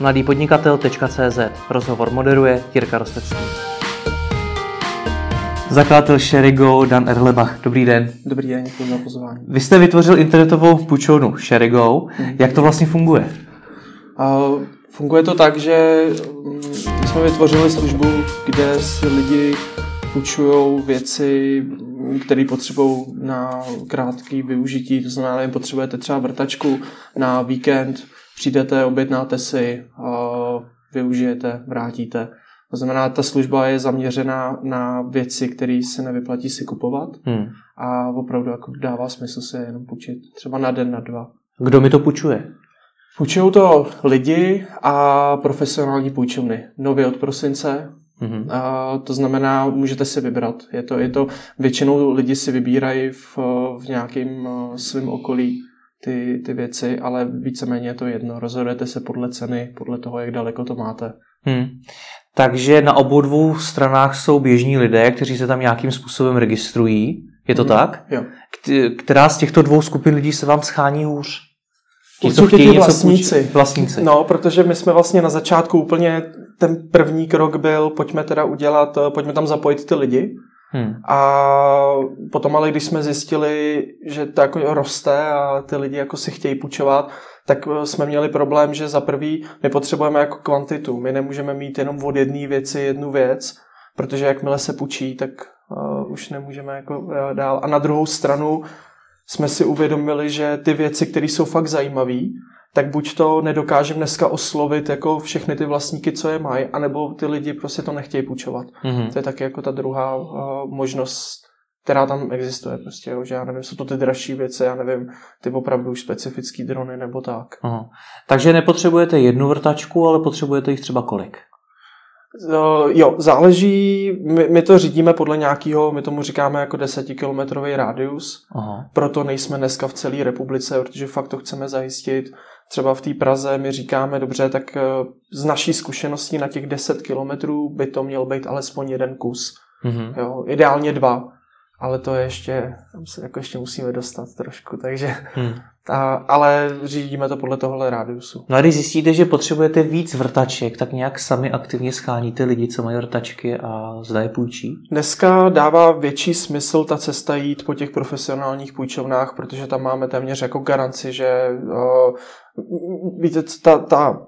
mladýpodnikatel.cz Rozhovor moderuje Jirka Rostecký. Zakladatel Sherigo Dan Erlebach. Dobrý den. Dobrý den, děkuji za pozvání. Vy jste vytvořil internetovou půjčovnu Sherigo. Mm. Jak to vlastně funguje? Uh, funguje to tak, že mm, my jsme vytvořili službu, kde si lidi půjčují věci, které potřebují na krátké využití. To znamená, že potřebujete třeba vrtačku na víkend, přijdete, objednáte si, využijete, vrátíte. To znamená, ta služba je zaměřená na věci, které se nevyplatí si kupovat hmm. a opravdu jako dává smysl se jenom půjčit. Třeba na den, na dva. Kdo mi to půjčuje? Půjčují to lidi a profesionální půjčovny. Nově od prosince. Mm-hmm. A to znamená, můžete si vybrat. Je to, je to většinou lidi si vybírají v, v nějakém uh, svém okolí ty, ty věci, ale víceméně je to jedno. Rozhodujete se podle ceny, podle toho, jak daleko to máte. Hmm. Takže na obou dvou stranách jsou běžní lidé, kteří se tam nějakým způsobem registrují. Je to hmm. tak? Jo. Která z těchto dvou skupin lidí se vám schání hůř? Ti, co chtějí ti vlastníci. Půjč... vlastníci. No, protože my jsme vlastně na začátku úplně, ten první krok byl, půjďme teda udělat, pojďme tam zapojit ty lidi. Hmm. A potom ale, když jsme zjistili, že to jako roste a ty lidi jako si chtějí půjčovat, tak eh, jsme měli problém, že za prvý my potřebujeme jako kvantitu. My nemůžeme mít jenom od jedné věci jednu věc, protože jakmile se půjčí, tak uh, už nemůžeme jako uh, dál. A na druhou stranu jsme si uvědomili, že ty věci, které jsou fakt zajímavé, tak buď to nedokážeme dneska oslovit jako všechny ty vlastníky, co je mají, anebo ty lidi prostě to nechtějí půjčovat. Mm-hmm. To je taky jako ta druhá uh, možnost, která tam existuje. Prostě, jo, že já nevím, jsou to ty dražší věci, já nevím, ty opravdu už specifický drony nebo tak. Aha. Takže nepotřebujete jednu vrtačku, ale potřebujete jich třeba kolik? Uh, jo, záleží, my, my to řídíme podle nějakého, my tomu říkáme jako desetikilometrový rádius, Aha. proto nejsme dneska v celé republice, protože fakt to chceme zajistit. Třeba v té Praze my říkáme, dobře, tak uh, z naší zkušeností na těch 10 kilometrů by to měl být alespoň jeden kus. Mm-hmm. Jo, ideálně dva ale to je ještě, tam se jako ještě musíme dostat trošku, takže, hmm. A, ale řídíme to podle tohohle rádiusu. No a když zjistíte, že potřebujete víc vrtaček, tak nějak sami aktivně scháníte lidi, co mají vrtačky a zda je půjčí? Dneska dává větší smysl ta cesta jít po těch profesionálních půjčovnách, protože tam máme téměř jako garanci, že uh, víte, ta, ta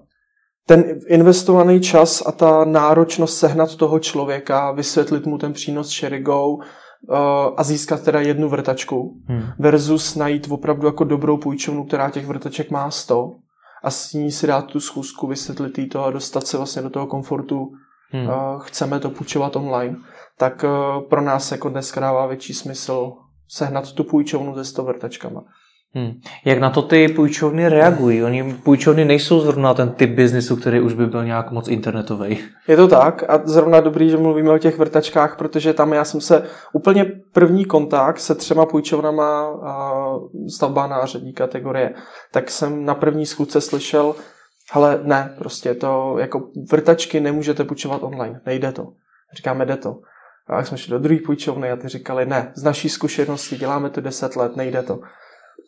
ten investovaný čas a ta náročnost sehnat toho člověka, vysvětlit mu ten přínos Sherigo, a získat teda jednu vrtačku hmm. versus najít opravdu jako dobrou půjčovnu, která těch vrtaček má 100 a s ní si dát tu schůzku, vysvětlit jí to a dostat se vlastně do toho komfortu, hmm. chceme to půjčovat online, tak pro nás jako dneska dává větší smysl sehnat tu půjčovnu se 100 vrtačkama. Hmm. Jak na to ty půjčovny reagují? Oni půjčovny nejsou zrovna ten typ biznisu, který už by byl nějak moc internetový. Je to tak a zrovna dobrý, že mluvíme o těch vrtačkách, protože tam já jsem se úplně první kontakt se třema půjčovnama stavba nářadí kategorie, tak jsem na první schůdce slyšel, ale ne, prostě to jako vrtačky nemůžete půjčovat online, nejde to. Říkáme, jde to. A jak jsme šli do druhé půjčovny a ty říkali, ne, z naší zkušenosti děláme to 10 let, nejde to.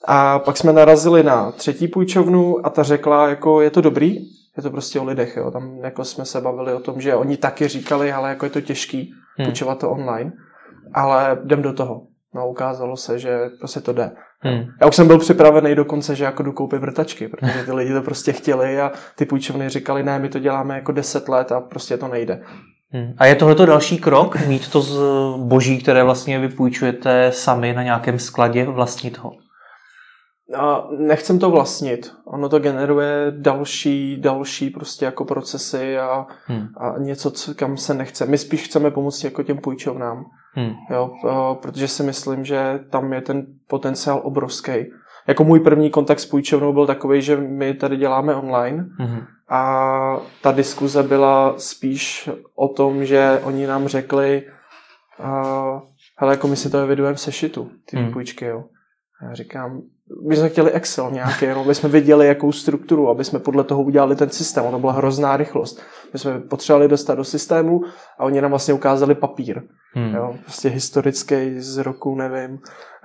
A pak jsme narazili na třetí půjčovnu a ta řekla, jako je to dobrý, je to prostě o lidech, jo. Tam jako jsme se bavili o tom, že oni taky říkali, ale jako je to těžký hmm. půjčovat to online, ale jdem do toho. No ukázalo se, že prostě to jde. Hmm. Já už jsem byl připravený dokonce, že jako jdu koupit vrtačky, protože ty lidi to prostě chtěli a ty půjčovny říkali, ne, my to děláme jako 10 let a prostě to nejde. Hmm. A je tohleto další krok, mít to z boží, které vlastně vypůjčujete sami na nějakém skladě, vlastnit ho? A nechcem to vlastnit. Ono to generuje další, další prostě jako procesy a, hmm. a něco, co, kam se nechce. My spíš chceme pomoct jako těm půjčovnám, hmm. jo, protože si myslím, že tam je ten potenciál obrovský. Jako můj první kontakt s půjčovnou byl takový, že my tady děláme online hmm. a ta diskuze byla spíš o tom, že oni nám řekli, uh, hele, jako my si to evidujeme v sešitu, ty hmm. půjčky, jo. Já říkám, my jsme chtěli Excel nějaký, jenom aby jsme viděli, jakou strukturu, aby jsme podle toho udělali ten systém. Ono byla hrozná rychlost. My jsme potřebovali dostat do systému a oni nám vlastně ukázali papír. Hmm. Jo, prostě historický z roku, nevím.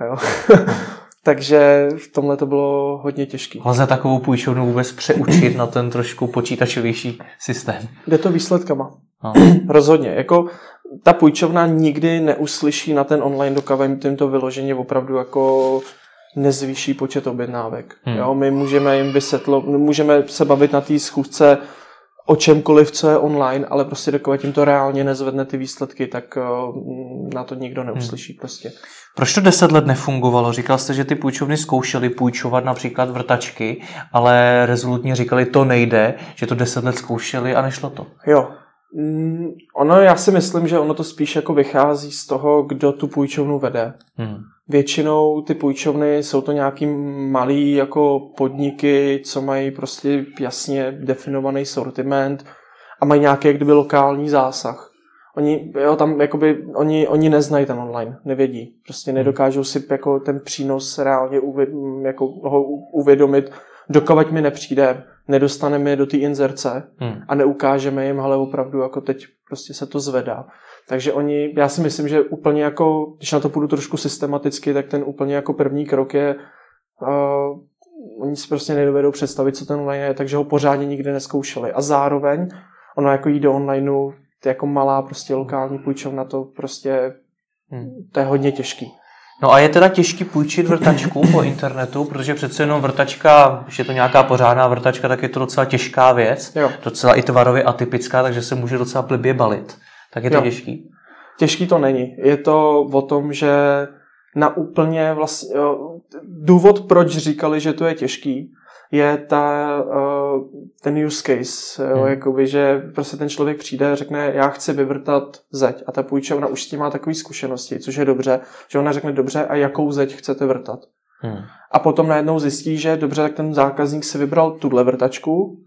Jo. Takže v tomhle to bylo hodně těžké. Lze takovou půjčovnu vůbec přeučit na ten trošku počítačovější systém? Jde to výsledkama. No. Rozhodně. Jako ta půjčovna nikdy neuslyší na ten online dokav, tím to vyloženě opravdu jako nezvýší počet objednávek. Hmm. Jo, my můžeme jim vysvětlovat, můžeme se bavit na té schůzce o čemkoliv, co je online, ale prostě dokud tím to reálně nezvedne ty výsledky, tak uh, na to nikdo neuslyší hmm. prostě. Proč to deset let nefungovalo? Říkal jste, že ty půjčovny zkoušely půjčovat například vrtačky, ale rezolutně říkali, to nejde, že to deset let zkoušeli a nešlo to. Jo, Mm, ono, já si myslím, že ono to spíš jako vychází z toho, kdo tu půjčovnu vede. Hmm. Většinou ty půjčovny jsou to nějaký malý jako podniky, co mají prostě jasně definovaný sortiment a mají nějaký kdyby lokální zásah. Oni, jo, tam jakoby, oni, oni neznají ten online, nevědí. Prostě hmm. nedokážou si jako ten přínos reálně uvěd, jako ho uvědomit, dokovat mi nepřijde nedostaneme je do té inzerce hmm. a neukážeme jim, ale opravdu jako teď prostě se to zvedá. Takže oni, já si myslím, že úplně jako, když na to půjdu trošku systematicky, tak ten úplně jako první krok je, uh, oni si prostě nedovedou představit, co ten online je, takže ho pořádně nikdy neskoušeli. A zároveň ono jako jít do onlineu, jako malá prostě lokální půjčovna, to prostě, hmm. to je hodně těžký. No a je teda těžký půjčit vrtačku po internetu, protože přece jenom vrtačka, když je to nějaká pořádná vrtačka, tak je to docela těžká věc, jo. docela i tvarově atypická, takže se může docela blbě balit. Tak je to jo. těžký? Těžký to není. Je to o tom, že na úplně vlastně, důvod, proč říkali, že to je těžký, je ta, uh, ten use case, jo, hmm. jakoby, že prostě ten člověk přijde a řekne, já chci vyvrtat zeď a ta půjčovna už s tím má takové zkušenosti, což je dobře, že ona řekne, dobře, a jakou zeď chcete vrtat. Hmm. A potom najednou zjistí, že dobře, tak ten zákazník si vybral tuhle vrtačku,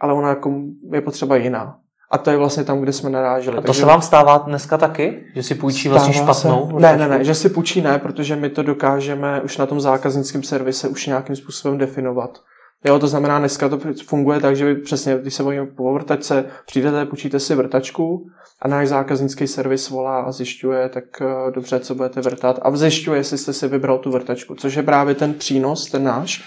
ale ona jako je potřeba jiná. A to je vlastně tam, kde jsme naráželi. A to Takže... se vám stává dneska taky? Že si půjčí vlastně špatnou? Se... Ne, ne, ne, že si půjčí ne, protože my to dokážeme už na tom zákaznickém servise už nějakým způsobem definovat. Jo, to znamená, dneska to funguje tak, že vy přesně, když se bavíme po vrtačce, přijdete, půjčíte si vrtačku a náš zákaznický servis volá a zjišťuje, tak uh, dobře, co budete vrtat a zjišťuje, jestli jste si vybral tu vrtačku, což je právě ten přínos, ten náš,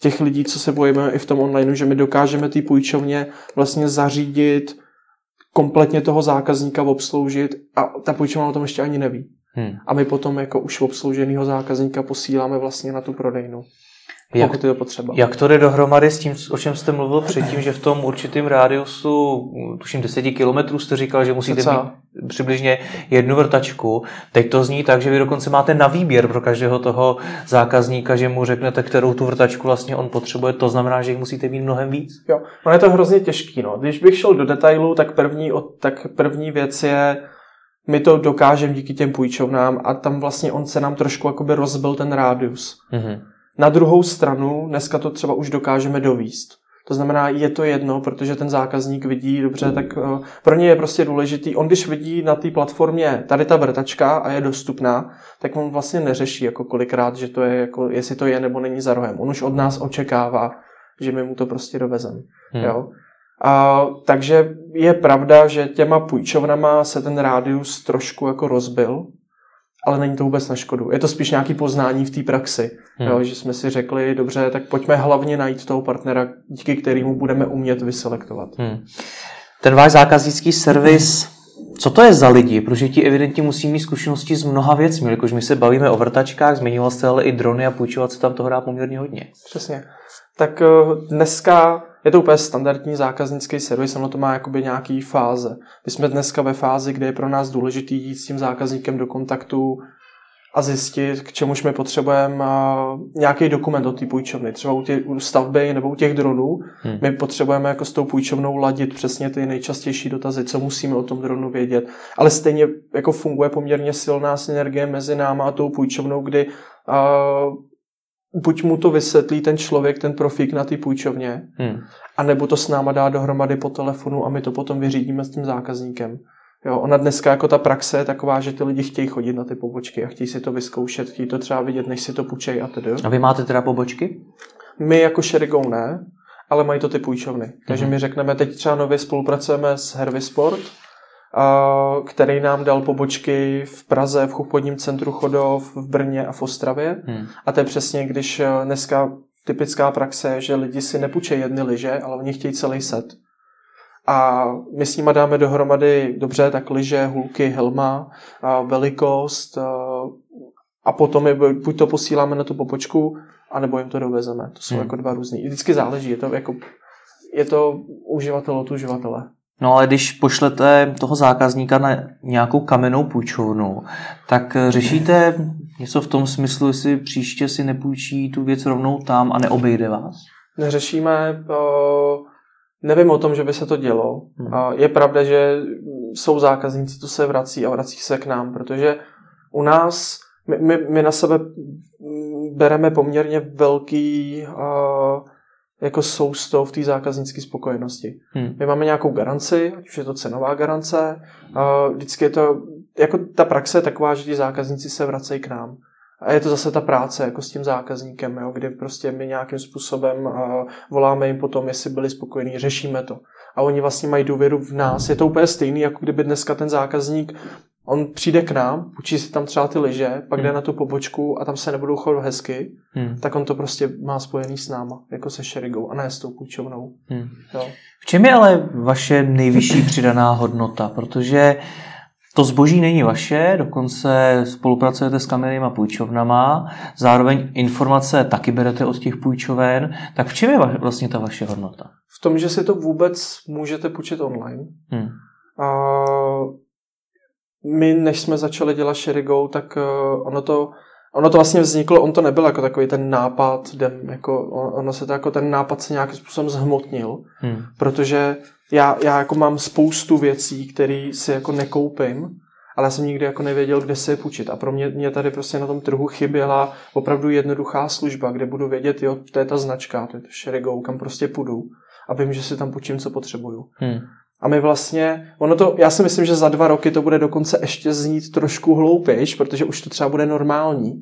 těch lidí, co se bojíme i v tom online, že my dokážeme té půjčovně vlastně zařídit, kompletně toho zákazníka obsloužit a ta půjčovna o tom ještě ani neví. Hmm. A my potom jako už obslouženého zákazníka posíláme vlastně na tu prodejnu. Jak, pokud je potřeba. Jak to jde dohromady s tím, o čem jste mluvil předtím, že v tom určitém rádiusu, tuším 10 kilometrů, jste říkal, že musíte mít přibližně jednu vrtačku. Teď to zní tak, že vy dokonce máte na výběr pro každého toho zákazníka, že mu řeknete, kterou tu vrtačku vlastně on potřebuje. To znamená, že jich musíte mít mnohem víc. Jo, no je to hrozně těžký. No. Když bych šel do detailu, tak první, tak první věc je, my to dokážeme díky těm půjčovnám a tam vlastně on se nám trošku jakoby rozbil ten rádius. Mm-hmm. Na druhou stranu, dneska to třeba už dokážeme dovíst. To znamená, je to jedno, protože ten zákazník vidí dobře, tak uh, pro ně je prostě důležitý. On když vidí na té platformě tady ta vrtačka a je dostupná, tak on vlastně neřeší jako kolikrát, že to je jako, jestli to je nebo není za rohem. On už od nás očekává, že my mu to prostě dovezem. Hmm. Jo? A, takže je pravda, že těma půjčovnama se ten rádius trošku jako rozbil, ale není to vůbec na škodu. Je to spíš nějaký poznání v té praxi, hmm. jo, že jsme si řekli, dobře, tak pojďme hlavně najít toho partnera, díky kterému budeme umět vyselektovat. Hmm. Ten váš zákaznický servis, co to je za lidi? Protože ti evidentně musí mít zkušenosti s mnoha věcmi, jakož my se bavíme o vrtačkách, zmiňoval jste ale i drony a půjčovat se tam toho dá poměrně hodně. Přesně. Tak eh, dneska je to úplně standardní zákaznický servis, ono to má jakoby nějaký fáze. My jsme dneska ve fázi, kde je pro nás důležitý jít s tím zákazníkem do kontaktu a zjistit, k čemuž my potřebujeme nějaký dokument od té půjčovny. Třeba u, tě, u stavby nebo u těch dronů. Hmm. My potřebujeme jako s tou půjčovnou ladit přesně ty nejčastější dotazy, co musíme o tom dronu vědět. Ale stejně jako funguje poměrně silná synergie mezi náma a tou půjčovnou, kdy uh, buď mu to vysvětlí ten člověk, ten profík na té půjčovně, hmm. anebo to s náma dá dohromady po telefonu a my to potom vyřídíme s tím zákazníkem. Jo, ona dneska jako ta praxe je taková, že ty lidi chtějí chodit na ty pobočky a chtějí si to vyzkoušet, chtějí to třeba vidět, než si to půjčej a tedy. A vy máte teda pobočky? My jako Sherigou ne, ale mají to ty půjčovny. Takže hmm. my řekneme, teď třeba nově spolupracujeme s Hervy Sport, který nám dal pobočky v Praze, v obchodním centru Chodov, v Brně a v Ostravě. Hmm. A to je přesně, když eh, dneska typická praxe je, že lidi si nepůjčejí jedny liže, ale oni chtějí celý set. A my s nimi dáme dohromady, dobře, tak liže, hulky, helma, velikost a, potom je, buď to posíláme na tu popočku, anebo jim to dovezeme. To jsou hmm. jako dva různý. Vždycky záleží, je to jako je to uživatel od uživatele. No ale když pošlete toho zákazníka na nějakou kamennou půjčovnu, tak řešíte něco v tom smyslu, jestli příště si nepůjčí tu věc rovnou tam a neobejde vás? Neřešíme, nevím o tom, že by se to dělo. Hmm. Je pravda, že jsou zákazníci, co se vrací a vrací se k nám, protože u nás my, my, my na sebe bereme poměrně velký jako sousto v té zákaznické spokojenosti. Hmm. My máme nějakou garanci, ať už je to cenová garance, vždycky je to, jako ta praxe je taková, že ti zákazníci se vracejí k nám. A je to zase ta práce jako s tím zákazníkem, jo, kdy prostě my nějakým způsobem uh, voláme jim potom, jestli byli spokojení, řešíme to. A oni vlastně mají důvěru v nás. Je to úplně stejný, jako kdyby dneska ten zákazník On přijde k nám, učí si tam třeba ty lyže, pak hmm. jde na tu pobočku a tam se nebudou chovat hezky, hmm. tak on to prostě má spojený s náma, jako se Sherigou a ne s tou půjčovnou. Hmm. Jo. V čem je ale vaše nejvyšší přidaná hodnota? Protože to zboží není vaše, dokonce spolupracujete s kamennýma půjčovnama, zároveň informace taky berete od těch půjčoven. Tak v čem je vlastně ta vaše hodnota? V tom, že si to vůbec můžete půjčit online. Hmm. A my, než jsme začali dělat Sherigou, tak uh, ono to Ono to vlastně vzniklo, on to nebyl jako takový ten nápad, jdem, jako, ono se to jako ten nápad se nějakým způsobem zhmotnil, hmm. protože já, já jako mám spoustu věcí, které si jako nekoupím, ale já jsem nikdy jako nevěděl, kde se je půjčit. A pro mě, mě tady prostě na tom trhu chyběla opravdu jednoduchá služba, kde budu vědět, jo, to je ta značka, to je to Sherigou, kam prostě půjdu a vím, že si tam půjčím, co potřebuju. Hmm. A my vlastně, ono to, já si myslím, že za dva roky to bude dokonce ještě znít trošku hloupějš, protože už to třeba bude normální,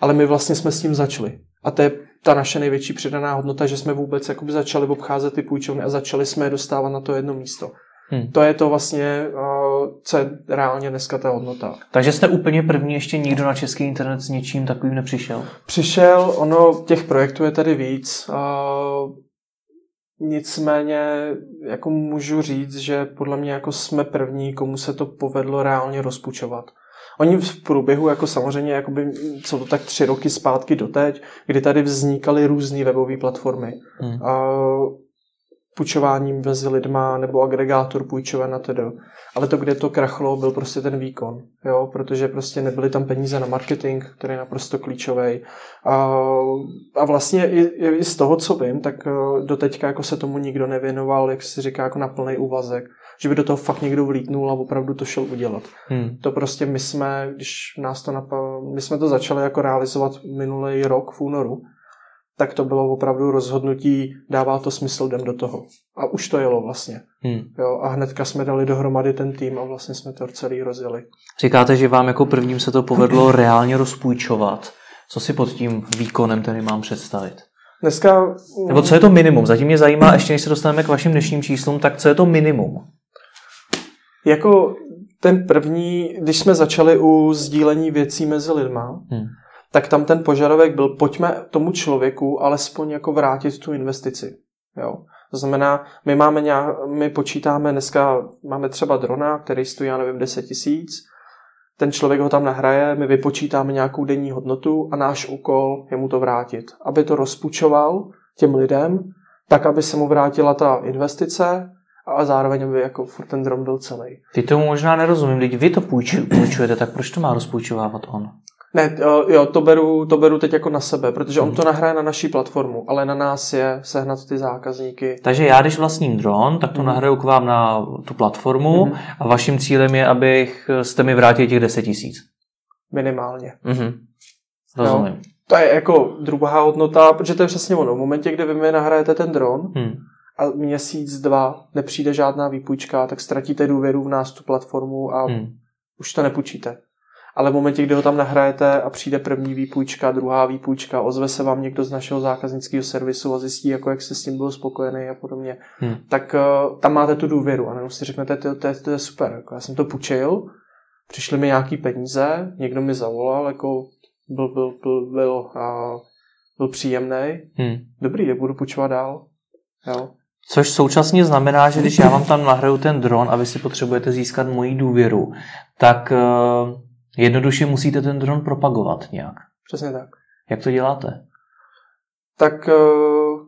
ale my vlastně jsme s tím začali. A to je ta naše největší přidaná hodnota, že jsme vůbec jakoby začali obcházet ty půjčovny a začali jsme je dostávat na to jedno místo. Hmm. To je to vlastně, co je reálně dneska ta hodnota. Takže jste úplně první, ještě nikdo na český internet s něčím takovým nepřišel? Přišel, ono, těch projektů je tady víc. Nicméně jako můžu říct, že podle mě jako jsme první, komu se to povedlo reálně rozpučovat. Oni v průběhu, jako samozřejmě, jakoby, co to tak tři roky zpátky doteď, kdy tady vznikaly různé webové platformy. Hmm. A půjčování mezi lidma nebo agregátor půjčoven a tedy. Ale to, kde to krachlo, byl prostě ten výkon, jo, protože prostě nebyly tam peníze na marketing, který je naprosto klíčový. A, a vlastně i, i, z toho, co vím, tak eh, do teďka jako se tomu nikdo nevěnoval, jak se říká, jako na plný úvazek, že by do toho fakt někdo vlítnul a opravdu to šel udělat. Hmm. To prostě my jsme, když nás to napadlo, my jsme to začali jako realizovat minulý rok v únoru, tak to bylo opravdu rozhodnutí, dává to smysl, jdem do toho. A už to jelo vlastně. Hmm. Jo, a hnedka jsme dali dohromady ten tým a vlastně jsme to celý rozjeli. Říkáte, že vám jako prvním se to povedlo reálně rozpůjčovat. Co si pod tím výkonem tedy mám představit? Dneska... Nebo co je to minimum? Zatím mě zajímá, ještě než se dostaneme k vašim dnešním číslům, tak co je to minimum? Jako ten první, když jsme začali u sdílení věcí mezi lidma, hmm tak tam ten požadavek byl, pojďme tomu člověku alespoň jako vrátit tu investici. Jo. To znamená, my, máme nějak, my počítáme dneska, máme třeba drona, který stojí, já nevím, 10 tisíc, ten člověk ho tam nahraje, my vypočítáme nějakou denní hodnotu a náš úkol je mu to vrátit. Aby to rozpučoval těm lidem, tak, aby se mu vrátila ta investice a zároveň aby jako furt ten dron byl celý. Ty tomu možná nerozumím, když vy to půjčujete, tak proč to má rozpůjčovávat on? Ne, jo, to beru, to beru teď jako na sebe, protože on to mhm. nahraje na naší platformu, ale na nás je sehnat ty zákazníky. Takže já, když vlastním dron, tak to mm. nahraju k vám na tu platformu mm. a vaším cílem je, abych jste mi vrátili těch 10 tisíc. Minimálně. Mm-hmm. Rozumím. No, to je jako druhá hodnota, protože to je přesně ono. V momentě, kdy vy mi nahrajete ten dron mm. a měsíc, dva nepřijde žádná výpůjčka, tak ztratíte důvěru v nás tu platformu a mm. už to nepůjčíte. Ale v momentě, kdy ho tam nahrajete a přijde první výpůjčka, druhá výpůjčka, ozve se vám někdo z našeho zákaznického servisu a zjistí, jako jak se s tím byl spokojený a podobně, hmm. tak uh, tam máte tu důvěru a nebo si řeknete, to, to, to je super, jako já jsem to půjčil, přišly mi nějaký peníze, někdo mi zavolal, jako byl, byl, byl, byl, uh, byl příjemný, hmm. dobrý, je budu půjčovat dál. Jo. Což současně znamená, že když já vám tam nahraju ten dron a vy si potřebujete získat moji důvěru, tak uh, jednoduše musíte ten dron propagovat nějak. Přesně tak. Jak to děláte? Tak uh,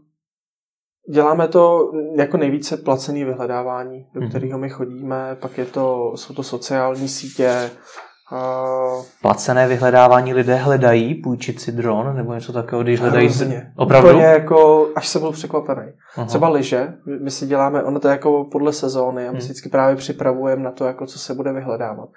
děláme to jako nejvíce placený vyhledávání, do mhm. kterého my chodíme, pak je to, jsou to sociální sítě, Uh, Placené vyhledávání lidé hledají půjčit si dron nebo něco takového, když hledají hrozně. Opravdu? Úplně jako, až jsem byl překvapený. Aha. Třeba lyže, my si děláme, ono to je jako podle sezóny a my hmm. si vždycky právě připravujeme na to, jako co se bude vyhledávat.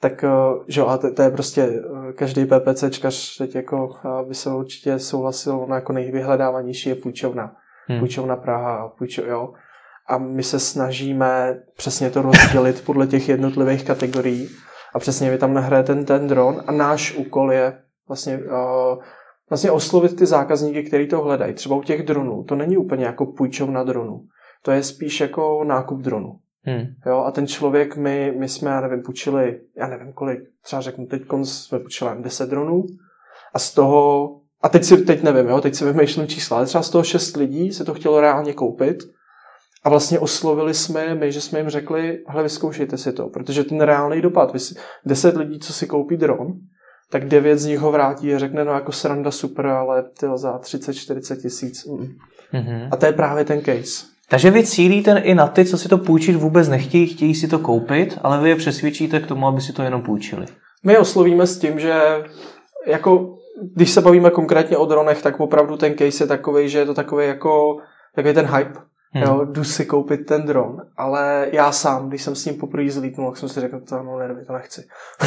Tak, eh, že a to, to je prostě eh, každý PPCčkař teď jako by se určitě souhlasil, ono jako nejvyhledávanější je půjčovna. Hmm. Půjčovna Praha, půjčo, jo. A my se snažíme přesně to rozdělit podle těch jednotlivých kategorií a přesně vy tam nahrajete ten, ten dron a náš úkol je vlastně, uh, vlastně oslovit ty zákazníky, kteří to hledají. Třeba u těch dronů, to není úplně jako půjčovna dronu, to je spíš jako nákup dronu. Hmm. Jo, a ten člověk, my, my jsme, já nevím, půjčili, já nevím kolik, třeba řeknu, teď jsme půjčili 10 dronů a z toho, a teď si, teď nevím, jo, teď si vymýšlím čísla, ale třeba z toho 6 lidí se to chtělo reálně koupit a vlastně oslovili jsme my, že jsme jim řekli, hele, vyzkoušejte si to, protože ten reálný dopad, vy si, 10 lidí, co si koupí dron, tak 9 z nich ho vrátí a řekne, no jako sranda super, ale tyjo, za 30-40 tisíc. Mm. Mm-hmm. A to je právě ten case. Takže vy cílíte i na ty, co si to půjčit vůbec nechtějí, chtějí si to koupit, ale vy je přesvědčíte k tomu, aby si to jenom půjčili. My oslovíme s tím, že jako, když se bavíme konkrétně o dronech, tak opravdu ten case je takový, že je to takový jako takový ten hype. Hmm. Jo, jdu si koupit ten dron, ale já sám, když jsem s ním poprvé zlítnul, tak jsem si řekl, to no, ne, to nechci.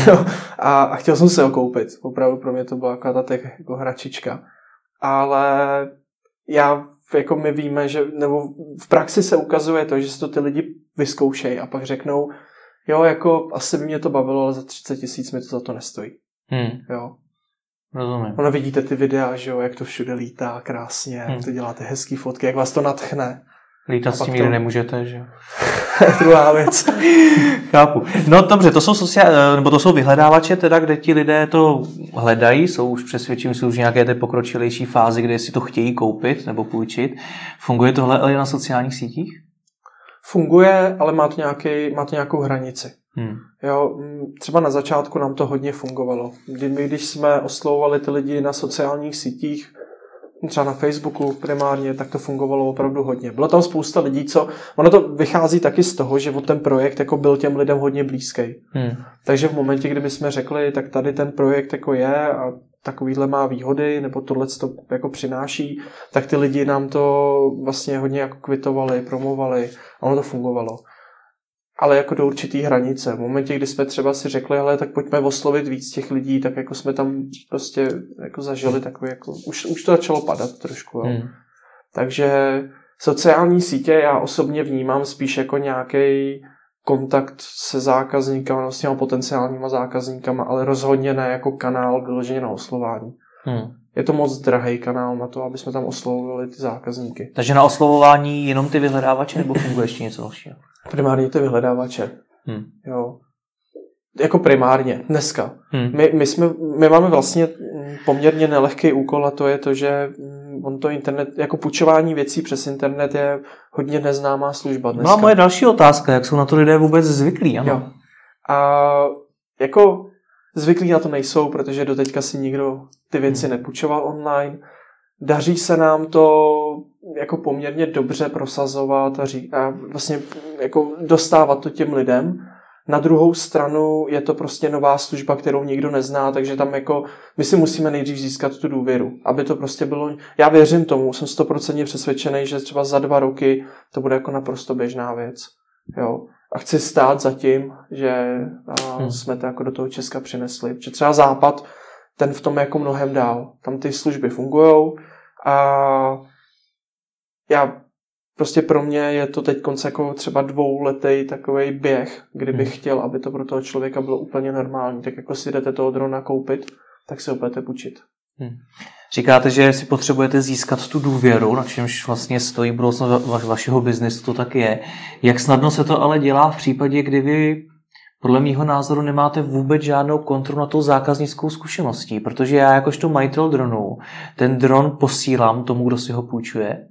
a, a, chtěl jsem si ho koupit. Opravdu pro mě to byla taková ta jako hračička. Ale já, jako my víme, že, nebo v praxi se ukazuje to, že si to ty lidi vyzkoušejí a pak řeknou, jo, jako asi by mě to bavilo, ale za 30 tisíc mi to za to nestojí. Hmm. Jo. Rozumím. Ono vidíte ty videa, že jo, jak to všude lítá krásně, hmm. jak to děláte hezký fotky, jak vás to natchne. Lítat s tím to... nemůžete, že Druhá věc. Chápu. No dobře, to jsou, sociál, nebo to jsou vyhledávače, teda, kde ti lidé to hledají, jsou už přesvědčím, jsou už nějaké té pokročilejší fázi, kde si to chtějí koupit nebo půjčit. Funguje tohle ale na sociálních sítích? Funguje, ale má to, nějaký, má to nějakou hranici. Hmm. Jo, třeba na začátku nám to hodně fungovalo. Kdy my, když jsme oslovovali ty lidi na sociálních sítích, třeba na Facebooku primárně, tak to fungovalo opravdu hodně. Bylo tam spousta lidí, co... Ono to vychází taky z toho, že ten projekt jako byl těm lidem hodně blízký. Hmm. Takže v momentě, kdyby jsme řekli, tak tady ten projekt jako je a takovýhle má výhody, nebo tohle to jako přináší, tak ty lidi nám to vlastně hodně jako kvitovali, promovali a ono to fungovalo ale jako do určitý hranice. V momentě, kdy jsme třeba si řekli, ale tak pojďme oslovit víc těch lidí, tak jako jsme tam prostě jako zažili takový, jako, už, už to začalo padat trošku. Jo. Hmm. Takže sociální sítě já osobně vnímám spíš jako nějaký kontakt se zákazníkama, s těma potenciálníma zákazníkama, ale rozhodně ne jako kanál vyloženě na oslování. Hmm. Je to moc drahý kanál na to, aby jsme tam oslovovali ty zákazníky. Takže na oslovování jenom ty vyhledávače nebo funguje ještě něco dalšího? Primárně ty vyhledávače. Hmm. Jo. Jako primárně, dneska. Hmm. My, my, jsme, my máme vlastně poměrně nelehký úkol a to je to, že mm, on to internet, jako půjčování věcí přes internet je hodně neznámá služba dneska. No a moje další otázka, jak jsou na to lidé vůbec zvyklí, ano? Jo. A jako zvyklí na to nejsou, protože doteďka si nikdo ty věci hmm. nepůjčoval online. Daří se nám to jako poměrně dobře prosazovat a, ří, a vlastně jako dostávat to těm lidem. Na druhou stranu je to prostě nová služba, kterou nikdo nezná, takže tam jako my si musíme nejdřív získat tu důvěru, aby to prostě bylo, já věřím tomu, jsem stoprocentně přesvědčený, že třeba za dva roky to bude jako naprosto běžná věc. Jo. A chci stát za tím, že hmm. jsme to jako do toho Česka přinesli. Že třeba Západ, ten v tom je jako mnohem dál. Tam ty služby fungují a já prostě pro mě je to teď konce jako třeba dvouletý takový běh, kdybych hmm. chtěl, aby to pro toho člověka bylo úplně normální. Tak jako si jdete toho drona koupit, tak se opět půjčit. Hmm. Říkáte, že si potřebujete získat tu důvěru, na čemž vlastně stojí budoucnost va- vašeho biznesu, to tak je. Jak snadno se to ale dělá v případě, kdy vy podle mýho názoru nemáte vůbec žádnou kontrolu na tou zákaznickou zkušeností, protože já jakožto majitel dronu ten dron posílám tomu, kdo si ho půjčuje.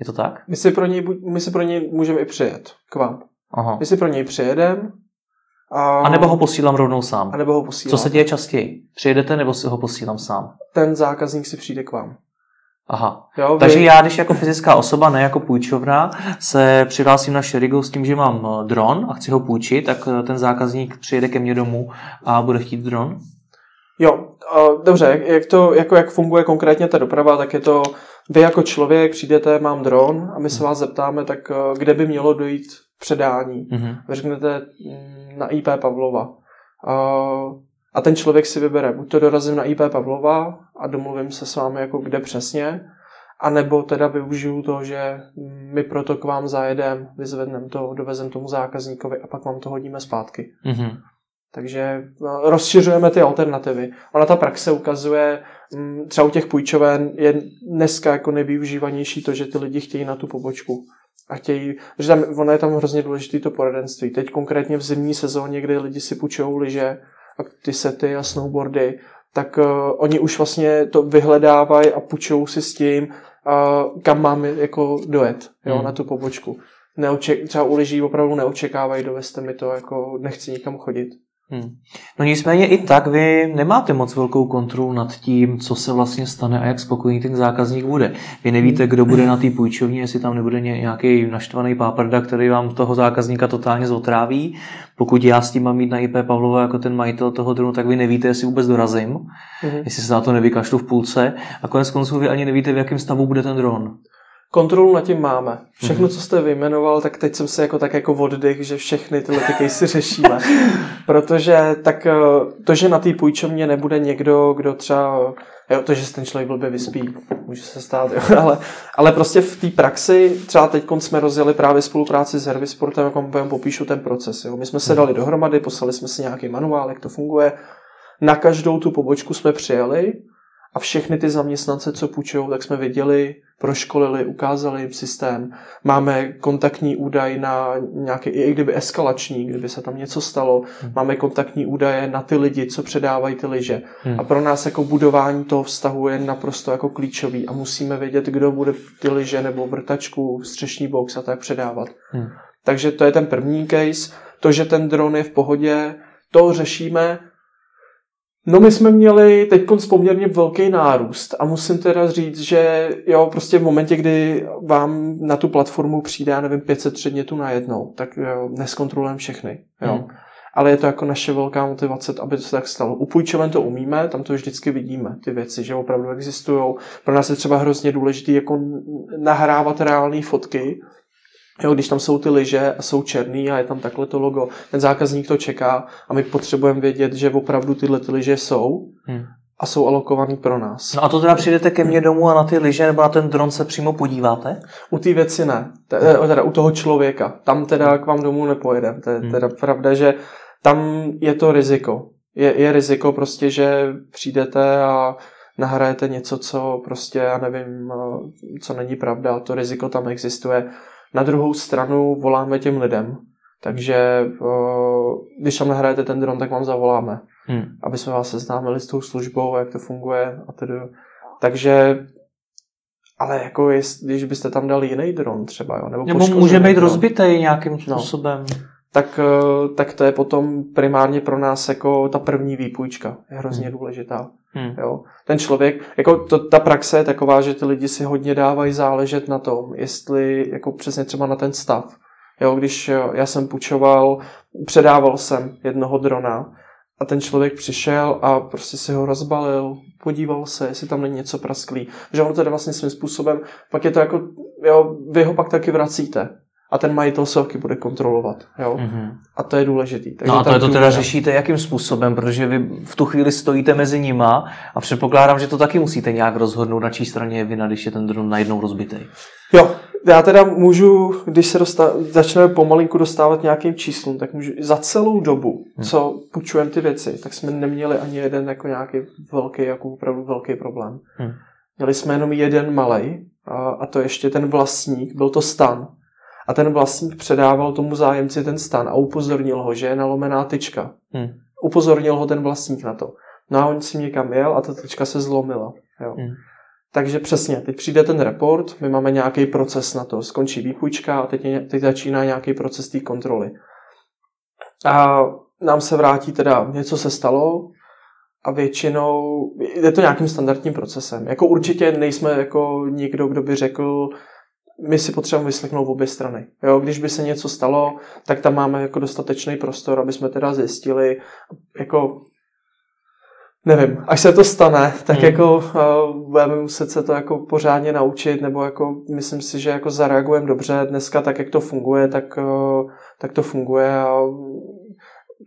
Je to tak? My si pro něj, my si pro něj můžeme i přijet k vám. Aha. My si pro něj přijedeme, a... a nebo ho posílám rovnou sám. A nebo ho posílám. Co se děje častěji? Přijedete nebo si ho posílám sám? Ten zákazník si přijde k vám. Aha. Jo, Takže vy... já, když jako fyzická osoba, ne jako půjčovna, se přihlásím na Sherigo s tím, že mám eh, dron a chci ho půjčit, tak eh, ten zákazník přijede ke mně domů a bude chtít dron? Jo, dobře, jak, to, jako jak funguje konkrétně ta doprava, tak je to, vy jako člověk přijdete, mám dron a my se vás zeptáme, tak eh, kde by mělo dojít předání. Mm-hmm. Vy řeknete mm, na IP Pavlova. A ten člověk si vybere, buď to dorazím na IP Pavlova a domluvím se s vámi jako kde přesně, anebo teda využiju to, že my proto k vám zajedem, vyzvedneme to, dovezem tomu zákazníkovi a pak vám to hodíme zpátky. Mm-hmm. Takže no, rozšiřujeme ty alternativy. Ona ta praxe ukazuje, třeba u těch půjčoven je dneska jako nejvyužívanější to, že ty lidi chtějí na tu pobočku. A chtějí, že tam, ono je tam hrozně důležité to poradenství. Teď konkrétně v zimní sezóně, kdy lidi si půjčují lyže, a ty sety a snowboardy, tak uh, oni už vlastně to vyhledávají a půjčují si s tím, uh, kam máme jako dojet jo, hmm. na tu pobočku. Neoček, třeba u lyží opravdu neočekávají, dovezte mi to, jako nechci nikam chodit. Hmm. No nicméně i tak vy nemáte moc velkou kontrolu nad tím, co se vlastně stane a jak spokojený ten zákazník bude. Vy nevíte, kdo bude na té půjčovně, jestli tam nebude nějaký naštvaný páprda, který vám toho zákazníka totálně zotráví. Pokud já s tím mám mít na IP Pavlova jako ten majitel toho dronu, tak vy nevíte, jestli vůbec dorazím, hmm. jestli se na to nevykašlu v půlce a konec konců vy ani nevíte, v jakém stavu bude ten dron kontrolu nad tím máme. Všechno, co jste vyjmenoval, tak teď jsem se jako tak jako oddech, že všechny tyhle ty casey řešíme. Protože tak eh, to, že na té půjčovně nebude někdo, kdo třeba Jo, to, že se ten člověk blbě vyspí, může se stát, jo. Ale, ale prostě v té praxi, třeba teď jsme rozjeli právě spolupráci s Hervisportem, jako vám popíšu ten proces. Jo. My jsme se dali dohromady, poslali jsme si nějaký manuál, jak to funguje. Na každou tu pobočku jsme přijeli a všechny ty zaměstnance, co půjčují, tak jsme viděli, proškolili, ukázali jim systém. Máme kontaktní údaj na nějaký, i kdyby eskalační, kdyby se tam něco stalo, hmm. máme kontaktní údaje na ty lidi, co předávají ty lyže. Hmm. A pro nás jako budování toho vztahu je naprosto jako klíčový a musíme vědět, kdo bude ty lyže nebo vrtačku, střešní box a tak předávat. Hmm. Takže to je ten první case. To, že ten dron je v pohodě, to řešíme No my jsme měli teď poměrně velký nárůst a musím teda říct, že jo, prostě v momentě, kdy vám na tu platformu přijde, já nevím, 500 předmětů najednou, tak jo, neskontrolujeme všechny, jo. Hmm. Ale je to jako naše velká motivace, aby to se tak stalo. U půjčoven to umíme, tam to vždycky vidíme, ty věci, že opravdu existují. Pro nás je třeba hrozně důležité jako nahrávat reálné fotky, Jo, když tam jsou ty lyže a jsou černý a je tam takhle to logo, ten zákazník to čeká a my potřebujeme vědět, že opravdu tyhle ty lyže jsou hmm. a jsou alokovaný pro nás. No a to teda přijdete ke mně domů a na ty lyže nebo na ten dron se přímo podíváte? U té věci ne, eh, teda u toho člověka. Tam teda k vám domů nepojedeme. To je hmm. teda pravda, že tam je to riziko. Je, je riziko prostě, že přijdete a nahrajete něco, co prostě, já nevím, eh, co není pravda, to riziko tam existuje na druhou stranu voláme těm lidem, takže když tam nahrajete ten dron, tak vám zavoláme, hmm. aby jsme vás seznámili s tou službou, jak to funguje a tedy. Takže ale jako jest, když byste tam dali jiný dron třeba, jo, nebo, nebo může být rozbitý nějakým no. způsobem. No, tak, tak to je potom primárně pro nás jako ta první výpůjčka. Je hrozně hmm. důležitá. Hmm. Jo. Ten člověk, jako to, ta praxe je taková, že ty lidi si hodně dávají záležet na tom, jestli jako přesně třeba na ten stav. Jo, když já jsem půjčoval, předával jsem jednoho drona a ten člověk přišel a prostě si ho rozbalil, podíval se, jestli tam není něco prasklý. Že ono jde vlastně svým způsobem, pak je to jako, jo, vy ho pak taky vracíte a ten majitel se taky bude kontrolovat. Jo? Mm-hmm. A to je důležitý. Takže no a to je to teda řešíte jakým způsobem, protože vy v tu chvíli stojíte mezi nima a předpokládám, že to taky musíte nějak rozhodnout, na čí straně je vina, když je ten dron najednou rozbitý. Jo, já teda můžu, když se dostá, začneme pomalinku dostávat nějakým číslům, tak můžu za celou dobu, hmm. co půjčujeme ty věci, tak jsme neměli ani jeden jako nějaký velký, jako opravdu velký problém. Hmm. Měli jsme jenom jeden malej a, a to ještě ten vlastník, byl to stan. A ten vlastník předával tomu zájemci ten stan a upozornil ho, že je nalomená tyčka. Hmm. Upozornil ho ten vlastník na to. No a on si někam jel a ta tyčka se zlomila. Jo. Hmm. Takže přesně, teď přijde ten report, my máme nějaký proces na to, skončí výpůjčka a teď, je, teď začíná nějaký proces té kontroly. A nám se vrátí teda, něco se stalo a většinou je to nějakým standardním procesem. Jako určitě nejsme jako někdo, kdo by řekl, my si potřebujeme vyslechnout obě strany. Jo, když by se něco stalo, tak tam máme jako dostatečný prostor, aby jsme teda zjistili, jako nevím, až se to stane, tak hmm. jako uh, budeme muset se to jako pořádně naučit, nebo jako myslím si, že jako zareagujeme dobře dneska tak, jak to funguje, tak, uh, tak to funguje a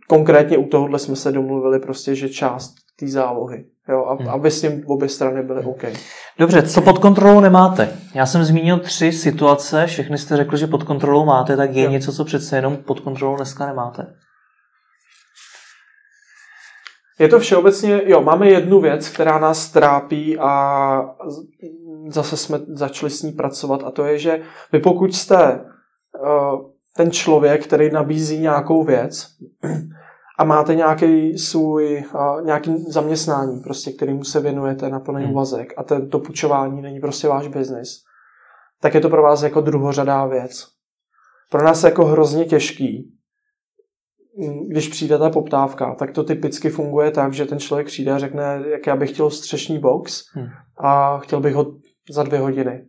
konkrétně u tohohle jsme se domluvili prostě, že část té zálohy, jo, a, hmm. aby s tím obě strany byly OK. Dobře, co pod kontrolou nemáte? Já jsem zmínil tři situace, všechny jste řekli, že pod kontrolou máte, tak je jo. něco, co přece jenom pod kontrolou dneska nemáte? Je to všeobecně, jo, máme jednu věc, která nás trápí a zase jsme začali s ní pracovat a to je, že vy pokud jste uh, ten člověk, který nabízí nějakou věc a máte nějaký svůj, uh, nějaký zaměstnání, prostě, kterýmu se věnujete na plný hmm. úvazek a to půjčování není prostě váš biznis, tak je to pro vás jako druhořadá věc. Pro nás je jako hrozně těžký když přijde ta poptávka, tak to typicky funguje tak, že ten člověk přijde a řekne, jak já bych chtěl střešní box hmm. a chtěl bych ho za dvě hodiny.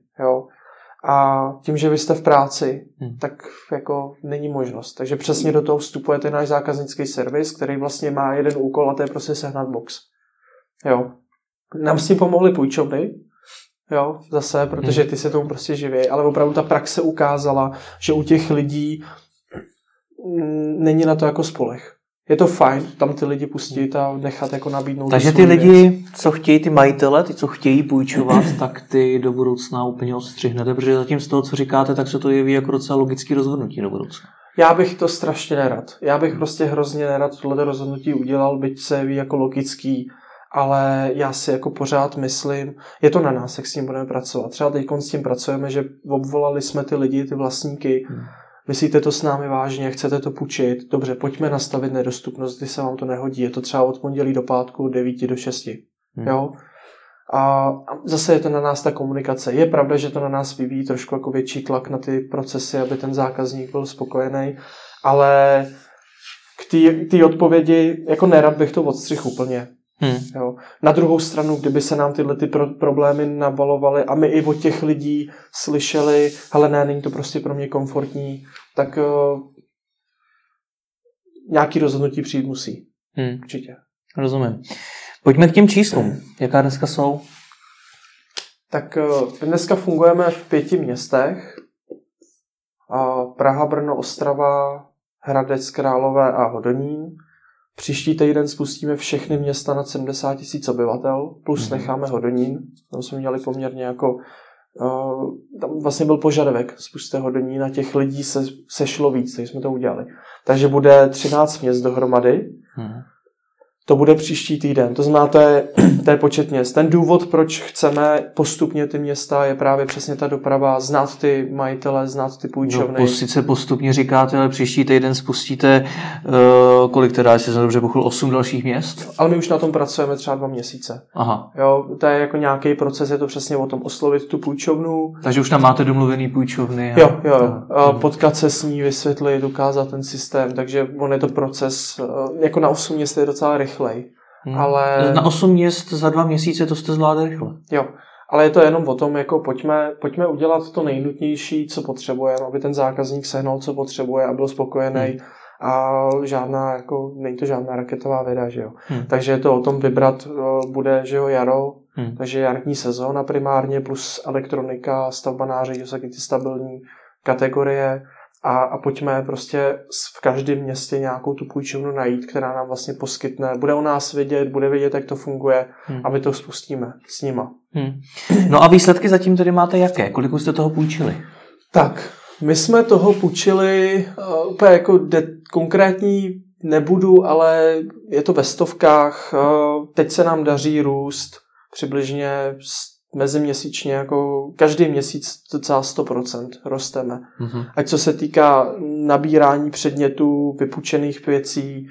A tím, že vy jste v práci, hmm. tak jako není možnost. Takže přesně do toho vstupuje ten náš zákaznický servis, který vlastně má jeden úkol a to je prostě sehnat box. Jo. Nám s tím pomohly půjčovny, jo, zase, protože hmm. ty se tomu prostě živí, ale opravdu ta praxe ukázala, že u těch lidí Mm, není na to jako spolech. Je to fajn tam ty lidi pustit a nechat jako nabídnout. Takže ty lidi, věc. co chtějí ty majitele, ty, co chtějí půjčovat, tak ty do budoucna úplně odstřihnete, protože zatím z toho, co říkáte, tak se to jeví jako docela logický rozhodnutí do budoucna. Já bych to strašně nerad. Já bych prostě hrozně nerad tohle rozhodnutí udělal, byť se jeví jako logický, ale já si jako pořád myslím, je to na nás, jak s tím budeme pracovat. Třeba teď s tím pracujeme, že obvolali jsme ty lidi, ty vlastníky, hmm Myslíte to s námi vážně, chcete to půjčit? Dobře, pojďme nastavit nedostupnost, kdy se vám to nehodí. Je to třeba od pondělí do pátku, 9 do 6. Hmm. Jo? A zase je to na nás ta komunikace. Je pravda, že to na nás vyvíjí trošku jako větší tlak na ty procesy, aby ten zákazník byl spokojený, ale k té odpovědi, jako nerad bych to odstřih úplně. Hmm. Jo. Na druhou stranu, kdyby se nám tyhle ty pro- problémy nabalovaly a my i od těch lidí slyšeli, hele ne, není to prostě pro mě komfortní, tak uh, nějaký rozhodnutí přijít musí. Hmm. Určitě. Rozumím. Pojďme k těm číslům. Jaká dneska jsou? Tak uh, dneska fungujeme v pěti městech. Uh, Praha, Brno, Ostrava, Hradec, Králové a Hodonín. Příští týden spustíme všechny města nad 70 tisíc obyvatel, plus mm-hmm. necháme Hodonín. Tam jsme měli poměrně jako Uh, tam vlastně byl požadavek, spuste Hodonín a těch lidí se sešlo víc, takže jsme to udělali. Takže bude 13 měst dohromady. Mm-hmm. To bude příští týden. To znamená, to je, to je počet měst. Ten důvod, proč chceme postupně ty města, je právě přesně ta doprava, znát ty majitele, znát ty půjčovny. No, sice postupně říkáte, ale příští týden spustíte, uh, kolik teda, jestli jsem dobře pochopil, 8 dalších měst? Ale my už na tom pracujeme třeba dva měsíce. Aha. Jo, to je jako nějaký proces, je to přesně o tom oslovit tu půjčovnu. Takže už tam máte domluvený půjčovny. A... Jo, jo. A potkat se s ní, vysvětlit, ukázat ten systém, takže on je to proces, eh, jako na 8 měst je docela rychle rychlej. Hmm. Ale... Na 8 měst za dva měsíce to jste zvládli rychle. Jo, ale je to jenom o tom, jako pojďme, pojďme udělat to nejnutnější, co potřebujeme, aby ten zákazník sehnal, co potřebuje a byl spokojený. Hmm. A žádná, jako, není to žádná raketová věda, že jo. Hmm. Takže je to o tom vybrat, bude, že jo, jaro, hmm. takže jarní sezóna primárně, plus elektronika, stavba nářadí, jsou ty stabilní kategorie a, a pojďme prostě v každém městě nějakou tu půjčovnu najít, která nám vlastně poskytne, bude o nás vědět, bude vědět, jak to funguje hmm. a my to spustíme s nima. Hmm. No a výsledky zatím tedy máte jaké? Kolik jste toho půjčili? Tak, my jsme toho půjčili uh, úplně jako de- konkrétní nebudu, ale je to ve stovkách. Uh, teď se nám daří růst přibližně meziměsíčně, jako každý měsíc docela 100% rosteme. Mm-hmm. Ať co se týká nabírání předmětů, vypučených věcí,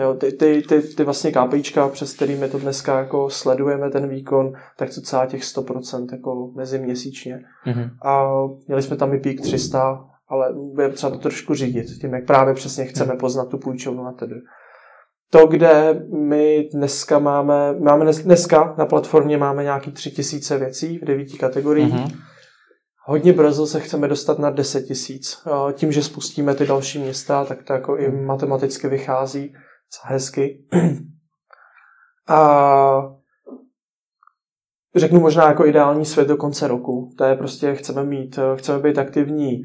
jo, ty, ty, ty, ty vlastně KPIčka, přes kterými to dneska jako sledujeme ten výkon, tak docela těch 100% jako meziměsíčně. Mm-hmm. A měli jsme tam i pík 300, ale bude třeba to trošku řídit, tím, jak právě přesně chceme mhm. poznat tu půjčovnu a tedy to, kde my dneska máme, máme dneska na platformě máme nějaký tři tisíce věcí v devíti kategoriích. Mm-hmm. Hodně brzo se chceme dostat na 10 tisíc. Tím, že spustíme ty další města, tak to jako i mhm. matematicky vychází hezky. A řeknu možná jako ideální svět do konce roku. To je prostě, chceme mít, chceme být aktivní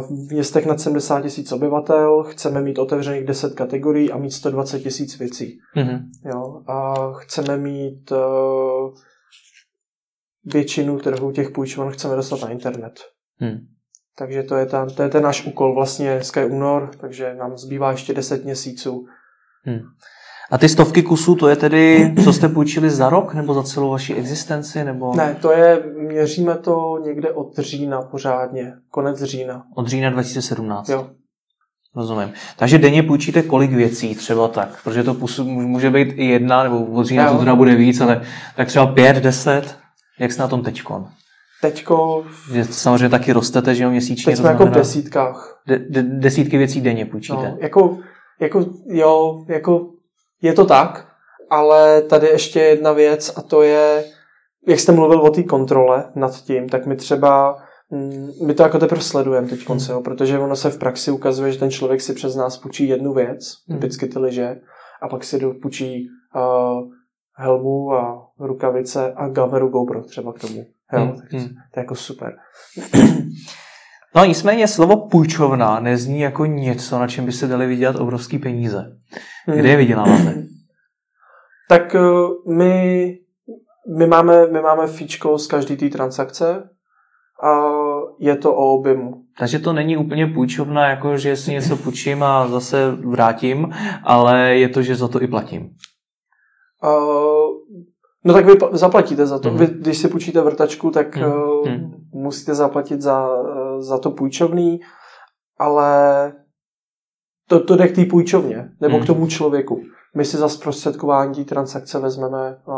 v městech nad 70 tisíc obyvatel chceme mít otevřených 10 kategorií a mít 120 tisíc věcí. Mm-hmm. Jo, a chceme mít uh, většinu trhu těch půjčoven chceme dostat na internet. Mm. Takže to je, ta, to je ten náš úkol. Vlastně dneska je únor, takže nám zbývá ještě 10 měsíců. Hmm. A ty stovky kusů, to je tedy, co jste půjčili za rok nebo za celou vaši existenci? Nebo... Ne, to je, měříme to někde od října pořádně, konec října. Od října 2017? Jo. Rozumím. Takže denně půjčíte kolik věcí třeba tak? Protože to může být i jedna, nebo od října jo. to teda bude víc, ale tak třeba pět, deset? Jak jste na tom teďkon? Teďko... Že samozřejmě taky rostete, že jo, měsíčně. Teď jsme jako v desítkách. De, de, desítky věcí denně půjčíte? No, jako, jako, jo, jako je to tak, ale tady ještě jedna věc a to je, jak jste mluvil o té kontrole nad tím, tak my třeba mm, my to jako teprve sledujeme teď konce, hmm. protože ono se v praxi ukazuje, že ten člověk si přes nás půjčí jednu věc, hmm. typicky ty liže, a pak si půjčí uh, helmu a rukavice a gameru GoPro třeba k tomu. Jo, hmm. tak to, hmm. to je jako super. No nicméně slovo půjčovna nezní jako něco, na čem by se dali vydělat obrovský peníze. Kde je vyděláváte? Tak eh, my, my, máme, my máme fíčko z každé té transakce a je to o objemu. Takže to není úplně půjčovna, jako že si něco půjčím a zase vrátím, ale je to, že za to i platím. Uh, no tak vy zaplatíte za to. Mm. Vy, když si půjčíte vrtačku, tak mm. Uh, musíte zaplatit za, za to půjčovný, ale to, to jde k té půjčovně, nebo hmm. k tomu člověku. My si za zprostředkování té transakce vezmeme uh,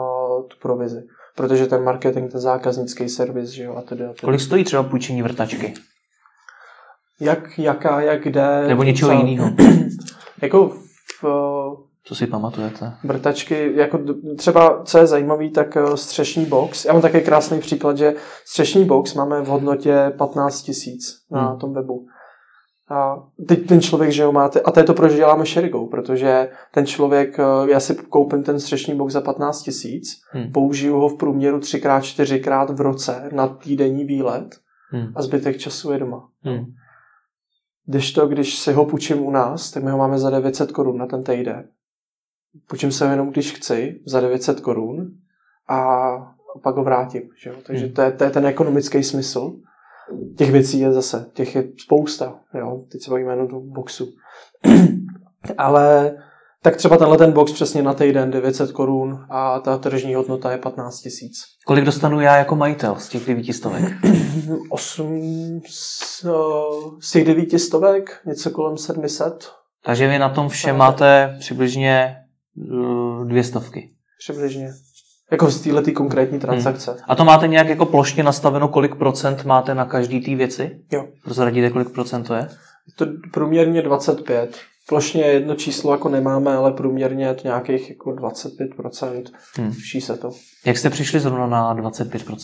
tu provizi, protože ten marketing, ten zákaznický servis, že jo, a tedy. Kolik stojí třeba půjčení vrtačky? Jak, jaká, jak kde. Nebo něčeho co, jiného. jako v, co si pamatujete? Vrtačky, jako třeba, co je zajímavý, tak eh, střešní box. Já mám také krásný příklad, že střešní box máme v hodnotě 15 tisíc na hmm. tom webu. A teď ten člověk, že ho máte, a to je to, proč děláme Sherigou, protože ten člověk, eh, já si koupím ten střešní box za 15 tisíc, hmm. použiju ho v průměru třikrát, čtyřikrát v roce na týdenní výlet hmm. a zbytek času je doma. Hmm. Když to, když si ho půjčím u nás, tak my ho máme za 900 korun na ten týden. Půjčím se ho jenom, když chci, za 900 korun a pak ho vrátím. Že jo? Takže hmm. to je, to je ten ekonomický smysl. Těch věcí je zase, těch je spousta. Jo? Teď se bavíme jenom do boxu. Ale tak třeba tenhle ten box přesně na týden 900 korun a ta tržní hodnota je 15 tisíc. Kolik dostanu já jako majitel z těch 900 stovek? 8 z, z těch 900 stovek, něco kolem 700. Takže vy na tom všem máte přibližně uh, dvě stovky. Přibližně. Jako z této konkrétní transakce. Hmm. A to máte nějak jako plošně nastaveno, kolik procent máte na každý té věci? Jo. Prozradíte, kolik procent to je? Je to průměrně 25. Plošně jedno číslo jako nemáme, ale průměrně je to nějakých jako 25%. Hmm. Vší se to. Jak jste přišli zrovna na 25%?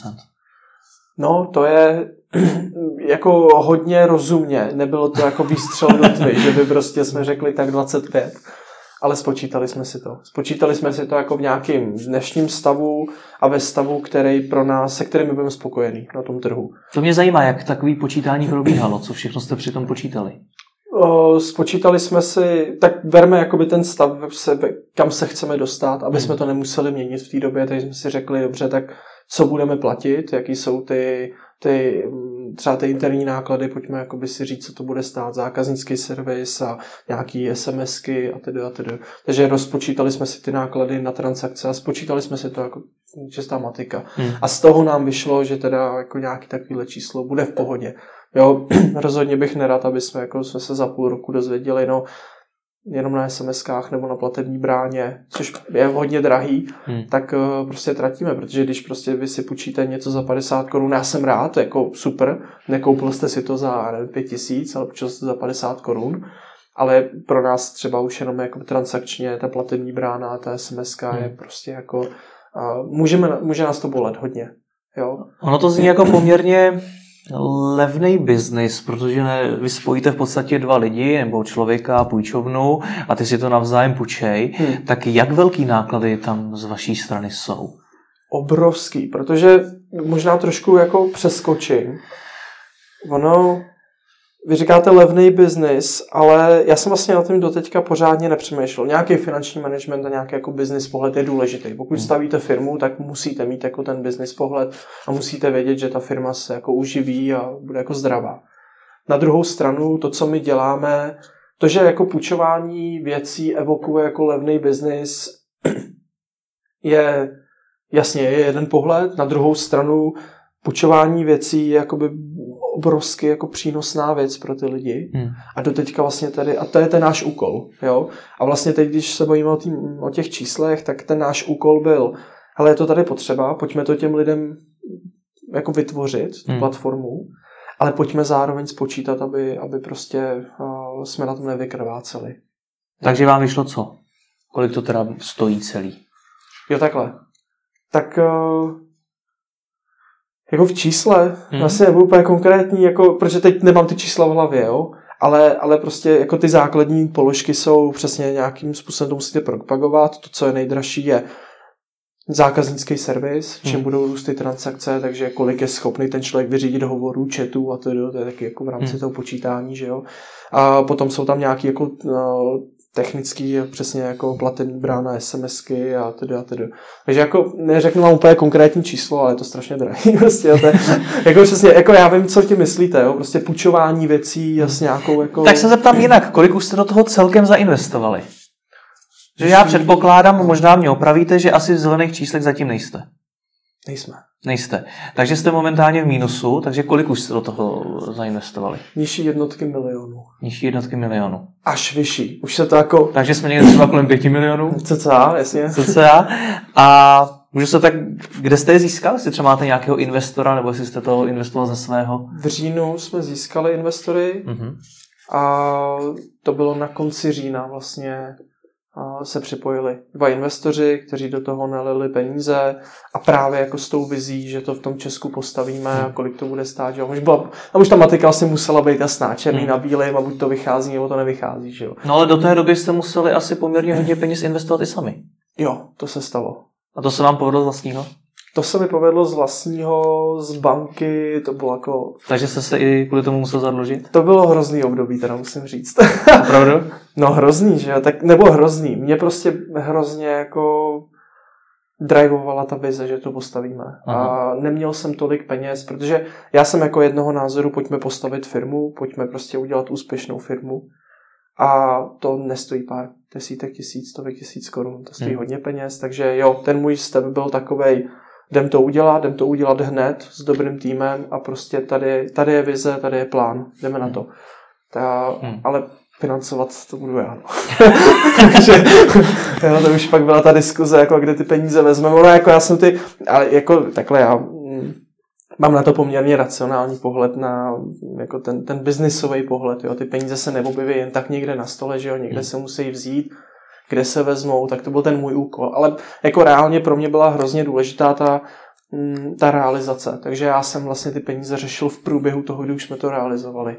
No, to je jako hodně rozumně. Nebylo to jako výstřel do tmy, že by prostě jsme řekli tak 25 ale spočítali jsme si to. Spočítali jsme si to jako v nějakém dnešním stavu a ve stavu, který pro nás, se kterým budeme spokojení na tom trhu. To mě zajímá, jak takový počítání probíhalo, co všechno jste při tom počítali. Spočítali jsme si, tak berme jakoby ten stav, kam se chceme dostat, aby jsme to nemuseli měnit v té době, takže jsme si řekli, dobře, tak co budeme platit, jaký jsou ty, ty třeba ty interní náklady, pojďme jakoby si říct, co to bude stát, zákaznický servis a nějaký SMSky a tedy a tedy. Takže rozpočítali jsme si ty náklady na transakce a spočítali jsme si to jako čistá matika. Hmm. A z toho nám vyšlo, že teda jako nějaký takovýhle číslo bude v pohodě. Jo, rozhodně bych nerad, aby jsme, jako jsme se za půl roku dozvěděli, no jenom na SMSkách nebo na platební bráně, což je hodně drahý, hmm. tak uh, prostě tratíme, protože když prostě vy si půjčíte něco za 50 korun, já jsem rád, jako super, nekoupil jste si to za 5 tisíc, ale půjčil jste za 50 korun, ale pro nás třeba už jenom jako transakčně ta platební brána, ta SMSK hmm. je prostě jako, uh, můžeme, může nás to bolet hodně. Jo? Ono to zní jako poměrně levný biznis, protože ne, vy spojíte v podstatě dva lidi nebo člověka a půjčovnu a ty si to navzájem půjčej, hmm. tak jak velký náklady tam z vaší strany jsou? Obrovský, protože možná trošku jako přeskočím. Ono, vy říkáte levný biznis, ale já jsem vlastně na tom doteďka pořádně nepřemýšlel. Nějaký finanční management a nějaký jako business pohled je důležitý. Pokud hmm. stavíte firmu, tak musíte mít jako ten business pohled a musíte vědět, že ta firma se jako uživí a bude jako zdravá. Na druhou stranu, to, co my děláme, to, že jako půjčování věcí evokuje jako levný biznis, je jasně je jeden pohled. Na druhou stranu, půjčování věcí je jakoby obrovsky jako přínosná věc pro ty lidi. Hmm. A do teďka vlastně tady, a to je ten náš úkol, jo. A vlastně teď, když se bojíme o, tý, o těch číslech, tak ten náš úkol byl, ale je to tady potřeba, pojďme to těm lidem jako vytvořit, tu hmm. platformu, ale pojďme zároveň spočítat, aby, aby prostě uh, jsme na tom nevykrváceli. Takže vám vyšlo co? Kolik to teda stojí celý? Jo, takhle. Tak uh, jako v čísle, hmm. vlastně nebudu úplně konkrétní, jako, protože teď nemám ty čísla v hlavě, jo? Ale, ale prostě jako ty základní položky jsou přesně nějakým způsobem, to musíte propagovat. To, co je nejdražší, je zákaznický servis, čím hmm. budou růst ty transakce, takže kolik je schopný ten člověk vyřídit hovorů, chatů a to, to je taky jako v rámci hmm. toho počítání, že jo. A potom jsou tam nějaký jako no, technický, přesně jako platební brána, SMSky a tedy a tedy. Takže jako neřeknu vám úplně konkrétní číslo, ale je to strašně drahý. Prostě, to je, jako přesně, jako já vím, co ti myslíte, jo? prostě půjčování věcí s nějakou jako... Tak se zeptám jinak, kolik už jste do toho celkem zainvestovali? Že já předpokládám, možná mě opravíte, že asi v zelených číslech zatím nejste. Nejsme. Nejste. Takže jste momentálně v mínusu, takže kolik už jste do toho zainvestovali? Nižší jednotky milionů. Nižší jednotky milionů. Až vyšší. Už se to jako... Takže jsme někde třeba kolem pěti milionů? CCA, jasně. CCA. A můžu se tak, kde jste je získal? Jestli třeba máte nějakého investora, nebo jestli jste to investoval ze svého? V říjnu jsme získali investory mm-hmm. a to bylo na konci října vlastně se připojili dva investoři, kteří do toho nalili peníze a právě jako s tou vizí, že to v tom Česku postavíme a kolik to bude stát. Že? Už byla, a už ta matika asi musela být jasná, černý hmm. na bílém a buď to vychází, nebo to nevychází. Že jo? No ale do té doby jste museli asi poměrně hodně peněz investovat i sami. Jo, to se stalo. A to se vám povedlo z vlastního? To se mi povedlo z vlastního, z banky, to bylo jako... Takže jste se i kvůli tomu musel zadlužit? To bylo hrozný období, teda musím říct. Opravdu? no hrozný, že tak nebo hrozný. Mě prostě hrozně jako drivovala ta vize, že to postavíme. Aha. A neměl jsem tolik peněz, protože já jsem jako jednoho názoru, pojďme postavit firmu, pojďme prostě udělat úspěšnou firmu. A to nestojí pár desítek tisíc, stovek tisíc korun, to stojí hmm. hodně peněz, takže jo, ten můj step byl takovej, jdem to udělat, jdem to udělat hned s dobrým týmem a prostě tady, tady je vize, tady je plán, jdeme na to. Ta, hmm. Ale financovat to budu já. No. Takže jo, to už pak byla ta diskuze, jako kde ty peníze vezmeme. Ono, jako já jsem ty, ale jako takhle já mm, mám na to poměrně racionální pohled na jako ten, ten biznisový pohled. Jo. Ty peníze se neobjeví jen tak někde na stole, že jo, někde hmm. se musí vzít kde se vezmou, tak to byl ten můj úkol. Ale jako reálně pro mě byla hrozně důležitá ta, mm, ta realizace. Takže já jsem vlastně ty peníze řešil v průběhu toho, kdy už jsme to realizovali.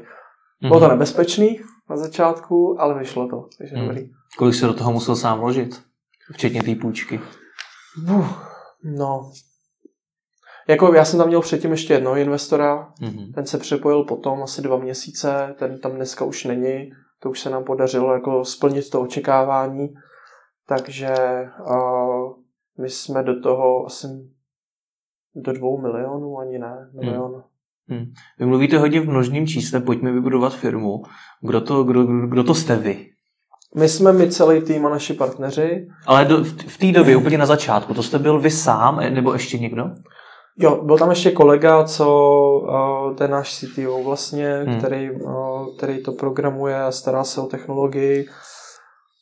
Bylo to mhm. nebezpečný na začátku, ale vyšlo to. Takže mm. dobrý. Kolik se do toho musel sám vložit? Včetně té půjčky. Uf, no. Jako já jsem tam měl předtím ještě jednoho investora, mm-hmm. ten se připojil potom asi dva měsíce, ten tam dneska už není to už se nám podařilo jako splnit to očekávání, takže uh, my jsme do toho asi do dvou milionů, ani ne, milion, hmm. Hmm. Vy mluvíte hodně v množným čísle, pojďme vybudovat firmu. Kdo to, kdo, kdo to jste vy? My jsme my celý tým a naši partneři. Ale do, v, v té době, úplně na začátku, to jste byl vy sám, nebo ještě někdo? Jo, byl tam ještě kolega, co uh, ten náš CTO vlastně, hmm. který, uh, který to programuje a stará se o technologii.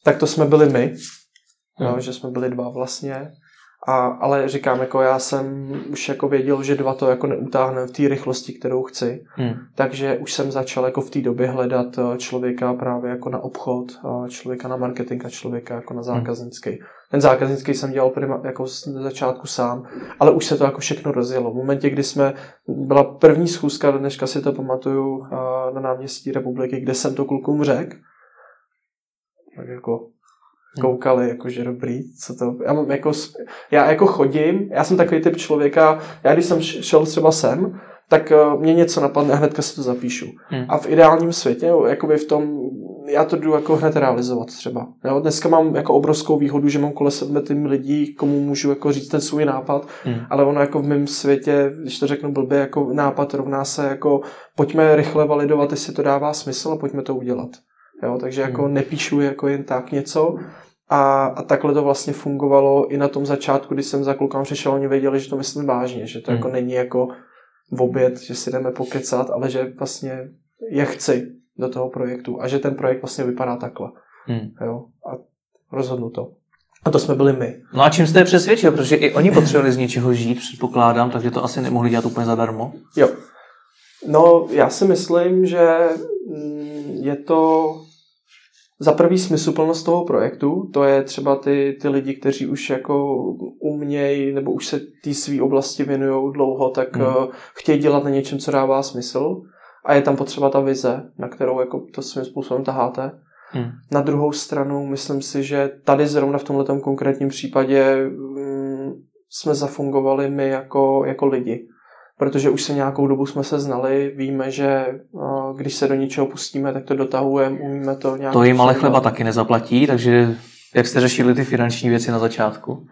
Tak to jsme byli my, hmm. jo, že jsme byli dva vlastně. A, ale říkám, jako já jsem už jako věděl, že dva to jako neutáhne v té rychlosti, kterou chci. Hmm. Takže už jsem začal jako v té době hledat eh, člověka právě jako na obchod, člověka na marketing a člověka jako na zákaznický. Hmm. Ten zákaznický jsem dělal prima, jako z začátku sám, ale už se to jako všechno rozjelo. V momentě, kdy jsme, byla první schůzka, dneška si to pamatuju, na náměstí republiky, kde jsem to klukům řekl, tak jako koukali, jakože dobrý, co to, já mám jako, já jako chodím, já jsem takový typ člověka, já když jsem šel třeba sem, tak eh, mě něco napadne a hnedka si to zapíšu. Hmm. A v ideálním světě, jakoby v tom, já to jdu jako hned realizovat třeba. Jo? Dneska mám jako obrovskou výhodu, že mám kolem sebe tím lidí, komu můžu jako říct ten svůj nápad, hmm. ale ono jako v mém světě, když to řeknu blbě, jako nápad rovná se jako pojďme rychle validovat, jestli to dává smysl a pojďme to udělat. Jo, takže jako hmm. nepíšu jako jen tak něco. A, a takhle to vlastně fungovalo i na tom začátku, když jsem za klukám přišel, oni věděli, že to myslím vážně, že to hmm. jako není jako v oběd, že si jdeme pokecat, ale že vlastně je chci do toho projektu a že ten projekt vlastně vypadá takhle. Hmm. Jo, a rozhodnu to. A to jsme byli my. No a čím jste je přesvědčil? Protože i oni potřebovali z něčeho žít, předpokládám, takže to asi nemohli dělat úplně zadarmo. Jo. No, já si myslím, že mm, je to za prvý smysluplnost toho projektu, to je třeba ty, ty lidi, kteří už jako umějí nebo už se té své oblasti věnují dlouho, tak uh, chtějí dělat na něčem, co dává smysl a je tam potřeba ta vize, na kterou jako to svým způsobem taháte. Hmm. Na druhou stranu myslím si, že tady zrovna v tomhle konkrétním případě mm, jsme zafungovali my jako, jako lidi protože už se nějakou dobu jsme se znali, víme, že když se do něčeho pustíme, tak to dotahujeme, umíme to nějak. To jim ale chleba taky nezaplatí, takže jak jste řešili ty finanční věci na začátku?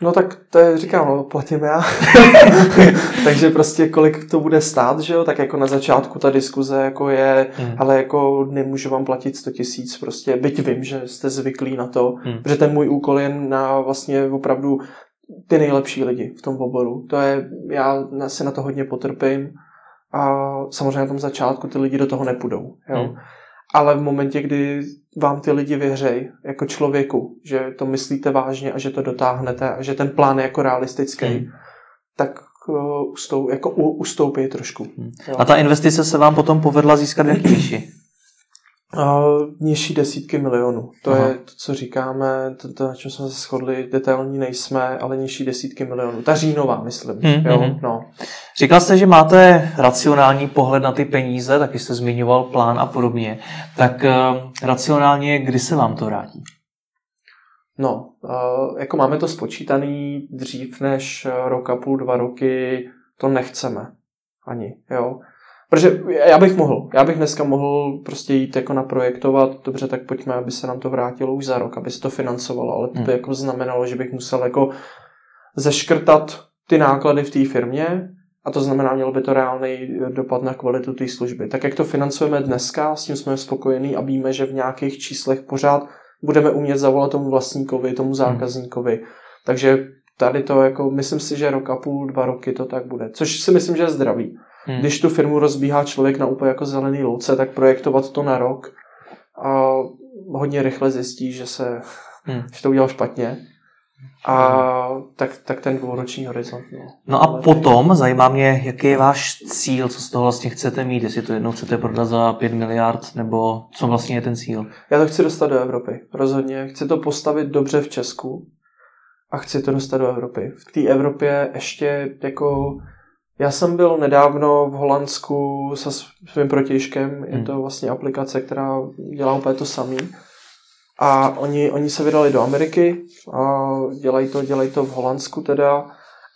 No tak to je, říkám, no, platím já. Takže prostě kolik to bude stát, že jo, tak jako na začátku ta diskuze jako je, hmm. ale jako nemůžu vám platit 100 tisíc, prostě byť vím, že jste zvyklí na to, hmm. že ten můj úkol je na vlastně opravdu ty nejlepší lidi v tom oboru. To je, já se na to hodně potrpím a samozřejmě na tom začátku ty lidi do toho nepůjdou. Jo? Hmm. Ale v momentě, kdy vám ty lidi věřejí jako člověku, že to myslíte vážně a že to dotáhnete a že ten plán je jako realistický, hmm. tak uh, ustou, jako u, ustoupí trošku. Hmm. A ta investice se vám potom povedla získat v jaký výši? Uh, nižší desítky milionů. To Aha. je to, co říkáme, to, to, na čem jsme se shodli, detailní nejsme, ale nižší desítky milionů. Ta říjnová, myslím. Hmm, jo? Hmm. No. Říkal jste, že máte racionální pohled na ty peníze, taky jste zmiňoval plán a podobně. Tak uh, racionálně, kdy se vám to vrátí? No, uh, jako máme to spočítaný dřív než rok a půl, dva roky, to nechceme ani, jo. Protože já bych mohl, já bych dneska mohl prostě jít jako naprojektovat, dobře, tak pojďme, aby se nám to vrátilo už za rok, aby se to financovalo, ale to by hmm. jako znamenalo, že bych musel jako zeškrtat ty náklady v té firmě a to znamená, mělo by to reálný dopad na kvalitu té služby. Tak jak to financujeme dneska, s tím jsme spokojení a víme, že v nějakých číslech pořád budeme umět zavolat tomu vlastníkovi, tomu hmm. zákazníkovi. Takže tady to jako, myslím si, že rok a půl, dva roky to tak bude. Což si myslím, že je zdravý. Hmm. Když tu firmu rozbíhá člověk na úplně jako zelený louce, tak projektovat to na rok a hodně rychle zjistí, že se hmm. že to udělal špatně. A tak, tak ten dvouroční horizont. No, no a potom zajímá mě, jaký je váš cíl, co z toho vlastně chcete mít, jestli to jednou chcete prodat za 5 miliard, nebo co vlastně je ten cíl? Já to chci dostat do Evropy, rozhodně. Chci to postavit dobře v Česku a chci to dostat do Evropy. V té Evropě ještě jako já jsem byl nedávno v Holandsku se svým protějškem, je hmm. to vlastně aplikace, která dělá úplně to samý. A oni, oni se vydali do Ameriky a dělají to, dělají to v Holandsku teda,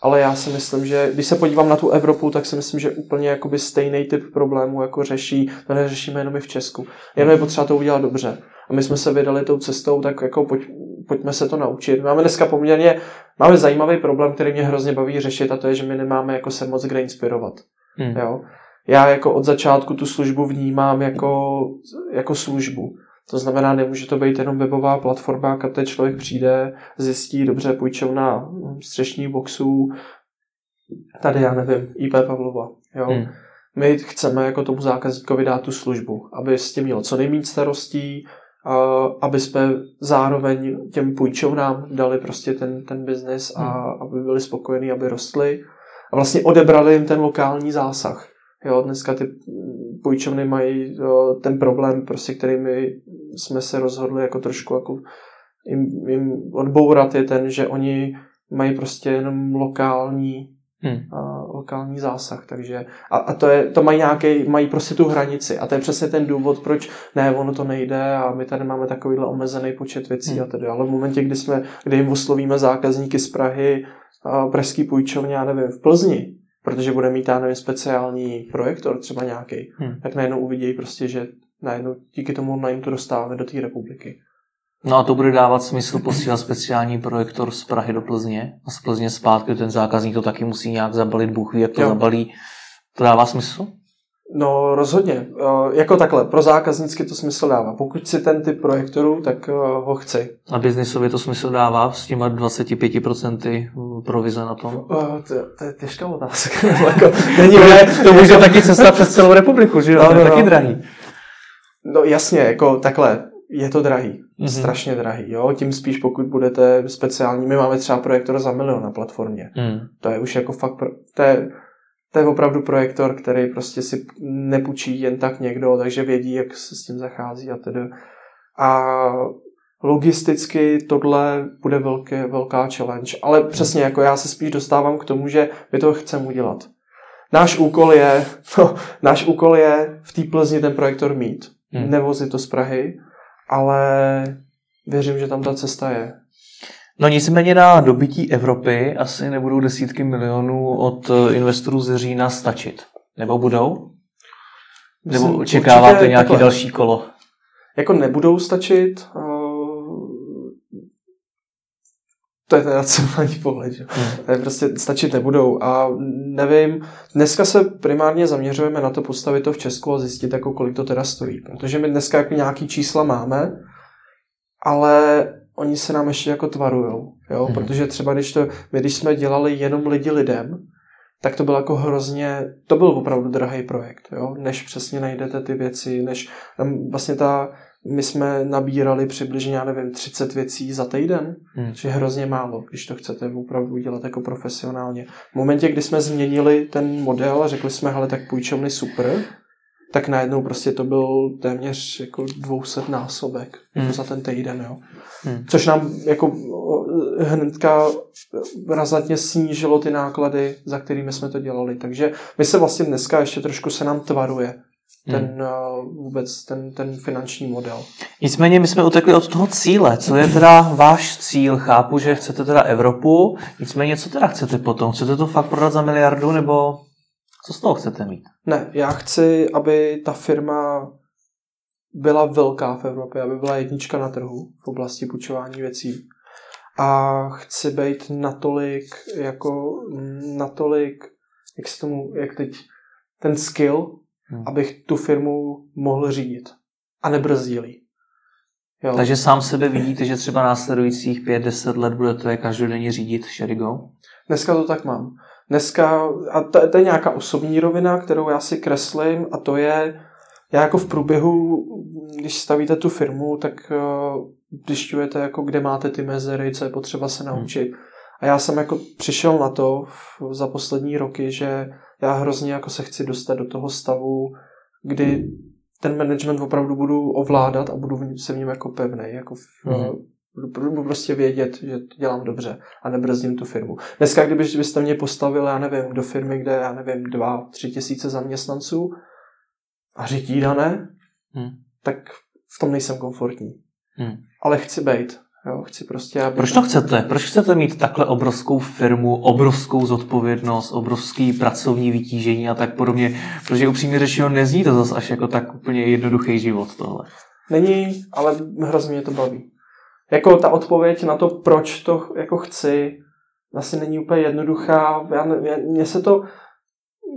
ale já si myslím, že když se podívám na tu Evropu, tak si myslím, že úplně jakoby stejný typ problémů jako řeší, to neřešíme jenom i v Česku. Jenom je potřeba to udělat dobře. A my jsme se vydali tou cestou, tak jako pojď, pojďme se to naučit. Máme dneska poměrně, máme zajímavý problém, který mě hrozně baví řešit a to je, že my nemáme jako se moc kde inspirovat. Hmm. Jo? Já jako od začátku tu službu vnímám jako, jako službu. To znamená, nemůže to být jenom webová platforma, kam ten člověk přijde, zjistí, dobře, půjčovna střešní boxů, tady já nevím, IP Pavlova. Jo? Hmm. My chceme jako tomu zákazníkovi dát tu službu, aby s tím měl co nejméně starostí, aby jsme zároveň těm půjčovnám dali prostě ten, ten biznis a hmm. aby byli spokojení, aby rostli a vlastně odebrali jim ten lokální zásah. Jo, dneska ty půjčovny mají ten problém, prostě, který my jsme se rozhodli jako trošku jako jim, jim odbourat je ten, že oni mají prostě jenom lokální hmm. a, lokální zásah, takže a, a to, je, to mají nějaký, mají prostě tu hranici a to je přesně ten důvod, proč ne, ono to nejde a my tady máme takovýhle omezený počet věcí hmm. a tedy, ale v momentě, kdy jsme, kdy jim oslovíme zákazníky z Prahy, a pražský půjčovně, já nevím, v Plzni, protože bude mít, já nevím, speciální projektor třeba nějaký, hmm. tak najednou uvidí prostě, že najednou díky tomu online to dostáváme do té republiky. No a to bude dávat smysl posílat speciální projektor z Prahy do Plzně a z Plzně zpátky, ten zákazník to taky musí nějak zabalit, Bůh ví, jak to jo. zabalí. To dává smysl? No rozhodně. Uh, jako takhle, pro zákazníky to smysl dává. Pokud si ten typ projektoru, tak uh, ho chci. A biznisově to smysl dává s těma 25% provize na tom? To, to je těžká otázka. jako, není, to, to může taky cesta přes celou republiku, že jo? No, to je no, taky no. drahý. No jasně, jako takhle, je to drahý. Mm-hmm. Strašně drahý, jo. Tím spíš pokud budete speciální. My máme třeba projektor za milion na platformě. Mm. To je už jako fakt, pro, to je, to je opravdu projektor, který prostě si nepůjčí jen tak někdo, takže vědí, jak se s tím zachází a tedy. A logisticky tohle bude velké, velká challenge. Ale přesně jako já se spíš dostávám k tomu, že my to chceme udělat. Náš úkol je, no, náš úkol je v té Plzni ten projektor mít. Hmm. Nevozit to z Prahy, ale věřím, že tam ta cesta je. No nicméně na dobytí Evropy asi nebudou desítky milionů od eh, investorů z Října stačit. Nebo budou? Nebo očekáváte nějaké takhle. další kolo? Jako nebudou stačit. To je ten racionální pohled, že? Hmm. Prostě stačit nebudou a nevím, dneska se primárně zaměřujeme na to postavit to v Česku a zjistit, jako kolik to teda stojí, protože my dneska jako nějaký čísla máme, ale oni se nám ještě jako tvarujou, jo, hmm. protože třeba když to, my když jsme dělali jenom lidi lidem, tak to byl jako hrozně, to byl opravdu drahý projekt, jo, než přesně najdete ty věci, než tam vlastně ta, my jsme nabírali přibližně, já nevím, 30 věcí za týden, hmm. což je hrozně málo, když to chcete opravdu dělat jako profesionálně. V momentě, kdy jsme změnili ten model a řekli jsme, hele, tak půjčovny super, tak najednou prostě to byl téměř jako 200 násobek jako hmm. za ten týden, jo. Hmm. Což nám jako hnedka razantně snížilo ty náklady, za kterými jsme to dělali. Takže my se vlastně dneska ještě trošku se nám tvaruje ten hmm. uh, vůbec ten, ten finanční model. Nicméně my jsme utekli od toho cíle. Co je teda váš cíl? Chápu, že chcete teda Evropu, nicméně co teda chcete potom? Chcete to fakt prodat za miliardu nebo co z toho chcete mít? Ne, já chci, aby ta firma byla velká v Evropě, aby byla jednička na trhu v oblasti půjčování věcí. A chci být natolik, jako natolik, jak se tomu, jak teď, ten skill, hmm. abych tu firmu mohl řídit a nebrzdil Jo. Takže sám sebe vidíte, že třeba následujících 5-10 let budete každodenně řídit Sherigo? Dneska to tak mám. Dneska, a to, to je nějaká osobní rovina, kterou já si kreslím a to je, já jako v průběhu, když stavíte tu firmu, tak uh, zjišťujete, jako kde máte ty mezery, co je potřeba se hmm. naučit. Hmm. A já jsem jako přišel na to v, za poslední roky, že já hrozně jako se chci dostat do toho stavu, kdy ten management opravdu budu ovládat a budu se v něm jako pevný, jako v, mm. budu prostě vědět, že to dělám dobře a nebrzdím tu firmu. Dneska, kdybyste mě postavil, já nevím, do firmy, kde, já nevím, dva, tři tisíce zaměstnanců a řitída ne, mm. tak v tom nejsem komfortní. Mm. Ale chci být. Jo, chci prostě, aby... Proč to chcete? Proč chcete mít takhle obrovskou firmu, obrovskou zodpovědnost, obrovský pracovní vytížení a tak podobně? Protože upřímně řečeno nezní to zase až jako tak úplně jednoduchý život tohle. Není, ale hrozně mě to baví. Jako ta odpověď na to, proč to jako chci, asi není úplně jednoduchá. Já, mně se to,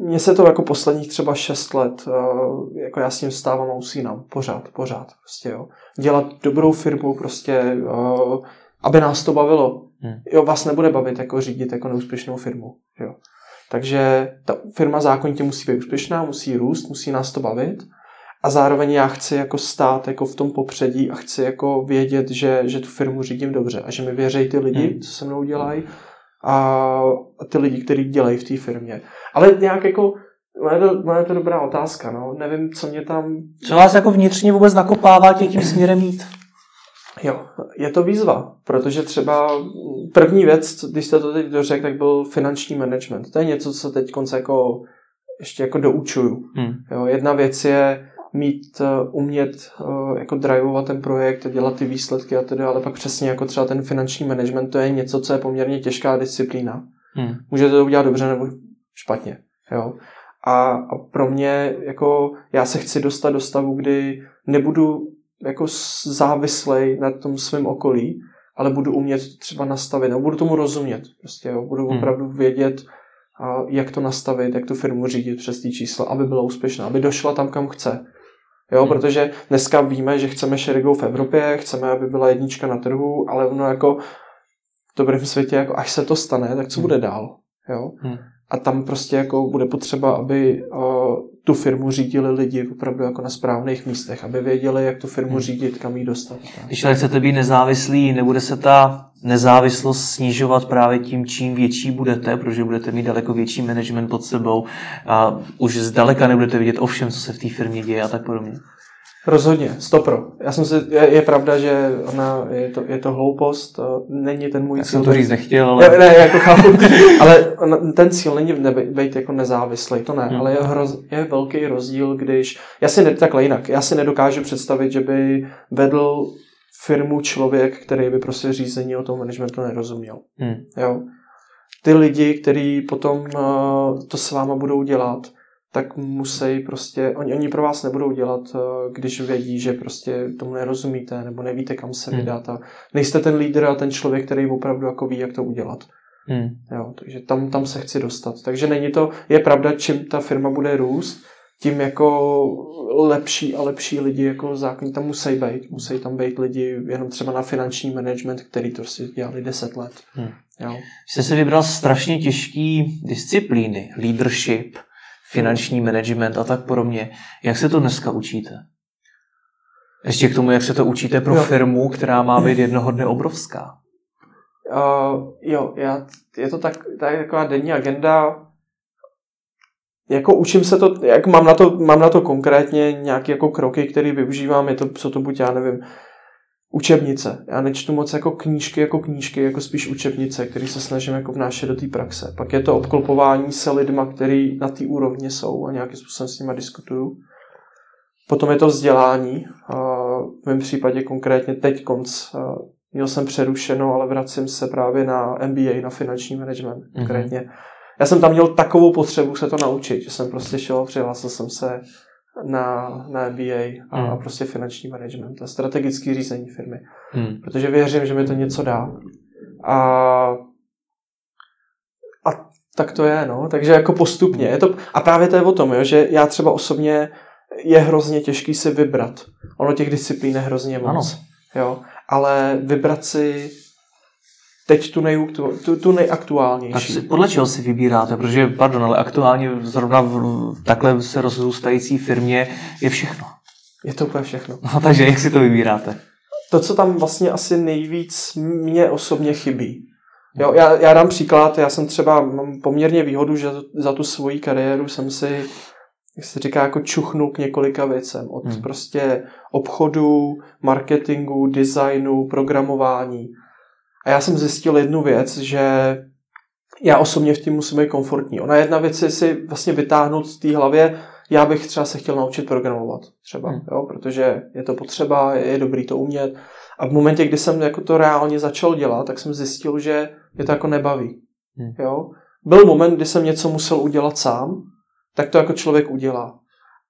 mně se to jako posledních třeba šest let, uh, jako já s tím stávám a usínám. Pořád, pořád. Prostě, jo. Dělat dobrou firmu, prostě, uh, aby nás to bavilo. Hmm. Jo, vás nebude bavit jako řídit jako neúspěšnou firmu. Jo. Takže ta firma zákonitě musí být úspěšná, musí růst, musí nás to bavit. A zároveň já chci jako stát jako v tom popředí a chci jako vědět, že, že tu firmu řídím dobře a že mi věří ty lidi, hmm. co se mnou dělají a ty lidi, kteří dělají v té firmě. Ale nějak jako je to, je to dobrá otázka, no. Nevím, co mě tam... Co vás jako vnitřně vůbec nakopává tě tím směrem jít? Jo, je to výzva, protože třeba první věc, když jste to teď dořekl, tak byl finanční management. To je něco, co teď konce jako ještě jako doučuju. Hmm. Jo, jedna věc je mít, uh, umět uh, jako drivovat ten projekt, dělat ty výsledky a tedy, ale pak přesně jako třeba ten finanční management, to je něco, co je poměrně těžká disciplína. Hmm. Můžete to udělat dobře nebo špatně. Jo? A, a pro mě, jako já se chci dostat do stavu, kdy nebudu jako závislej na tom svém okolí, ale budu umět třeba nastavit, nebo budu tomu rozumět. Prostě, jo? Budu hmm. opravdu vědět, a jak to nastavit, jak tu firmu řídit přes ty čísla, aby byla úspěšná, aby došla tam, kam chce. Jo, hmm. protože dneska víme, že chceme šerigou v Evropě, chceme, aby byla jednička na trhu, ale ono jako v dobrém světě, jako až se to stane, tak co hmm. bude dál? Jo? Hmm. A tam prostě jako bude potřeba, aby uh, tu firmu řídili lidi opravdu jako na správných místech, aby věděli, jak tu firmu hmm. řídit, kam ji dostat. Když ale chcete být nezávislý, nebude se ta nezávislost snižovat právě tím, čím větší budete, protože budete mít daleko větší management pod sebou a už zdaleka nebudete vidět o všem, co se v té firmě děje a tak podobně. Rozhodně, stopro. Já jsem si, je, je pravda, že ona, je to, je to hloupost, není ten můj Já cíl. jsem to říct nechtěl, ale... Ne, ne jako chápu, ale ten cíl není být jako nezávislý, to ne, hmm. ale je, hroz, je velký rozdíl, když, já si ne, takhle jinak, já si nedokážu představit, že by vedl firmu člověk, který by prostě řízení o tom managementu nerozuměl. Hmm. Jo. Ty lidi, kteří potom uh, to s váma budou dělat, tak musí prostě, oni, oni pro vás nebudou dělat, uh, když vědí, že prostě tomu nerozumíte, nebo nevíte, kam se hmm. vydat a nejste ten lídr a ten člověk, který opravdu jako ví, jak to udělat. Hmm. Jo, takže tam, tam se chci dostat. Takže není to, je pravda, čím ta firma bude růst, tím jako lepší a lepší lidi jako zákon tam musí být. Musí tam být lidi jenom třeba na finanční management, který to si dělali 10 let. Hmm. Jo. Jste si vybral strašně těžký disciplíny, leadership, finanční management a tak podobně. Jak se to dneska učíte? Ještě k tomu, jak se to učíte pro jo. firmu, která má být jednoho dne obrovská. Uh, jo, já, je to tak, tak taková denní agenda jako učím se to, jak mám na to, mám na to konkrétně nějaké jako kroky, které využívám, je to, co to buď, já nevím, učebnice. Já nečtu moc jako knížky, jako knížky, jako spíš učebnice, které se snažím jako vnášet do té praxe. Pak je to obklopování se lidma, který na té úrovni jsou a nějakým způsobem s nimi diskutuju. Potom je to vzdělání. V mém případě konkrétně teď konc. Měl jsem přerušeno, ale vracím se právě na MBA, na finanční management mm-hmm. konkrétně já jsem tam měl takovou potřebu se to naučit, že jsem prostě šel, přihlásil jsem se na, na MBA a hmm. prostě finanční management a strategické řízení firmy. Hmm. Protože věřím, že mi to něco dá. A, a tak to je, no. Takže jako postupně. Je to, a právě to je o tom, jo, že já třeba osobně je hrozně těžký si vybrat. Ono těch disciplín je hrozně moc. Ano. Jo, ale vybrat si teď tu, nej, tu, tu nejaktuálnější. Tak podle čeho si vybíráte? Protože, pardon, ale aktuálně zrovna v takhle se rozrůstající firmě je všechno. Je to úplně všechno. No, takže jak si to vybíráte? To, co tam vlastně asi nejvíc mě osobně chybí. Jo, já, já dám příklad, já jsem třeba, mám poměrně výhodu, že za tu svoji kariéru jsem si, jak se říká, jako čuchnul k několika věcem. Od hmm. prostě obchodu, marketingu, designu, programování. A já jsem zjistil jednu věc, že já osobně v tím musím být komfortní. Ona jedna věc je si vlastně vytáhnout z té hlavě, já bych třeba se chtěl naučit programovat, třeba, hmm. jo, protože je to potřeba, je, dobrý to umět. A v momentě, kdy jsem jako to reálně začal dělat, tak jsem zjistil, že mě to jako nebaví. Hmm. Jo. Byl moment, kdy jsem něco musel udělat sám, tak to jako člověk udělá.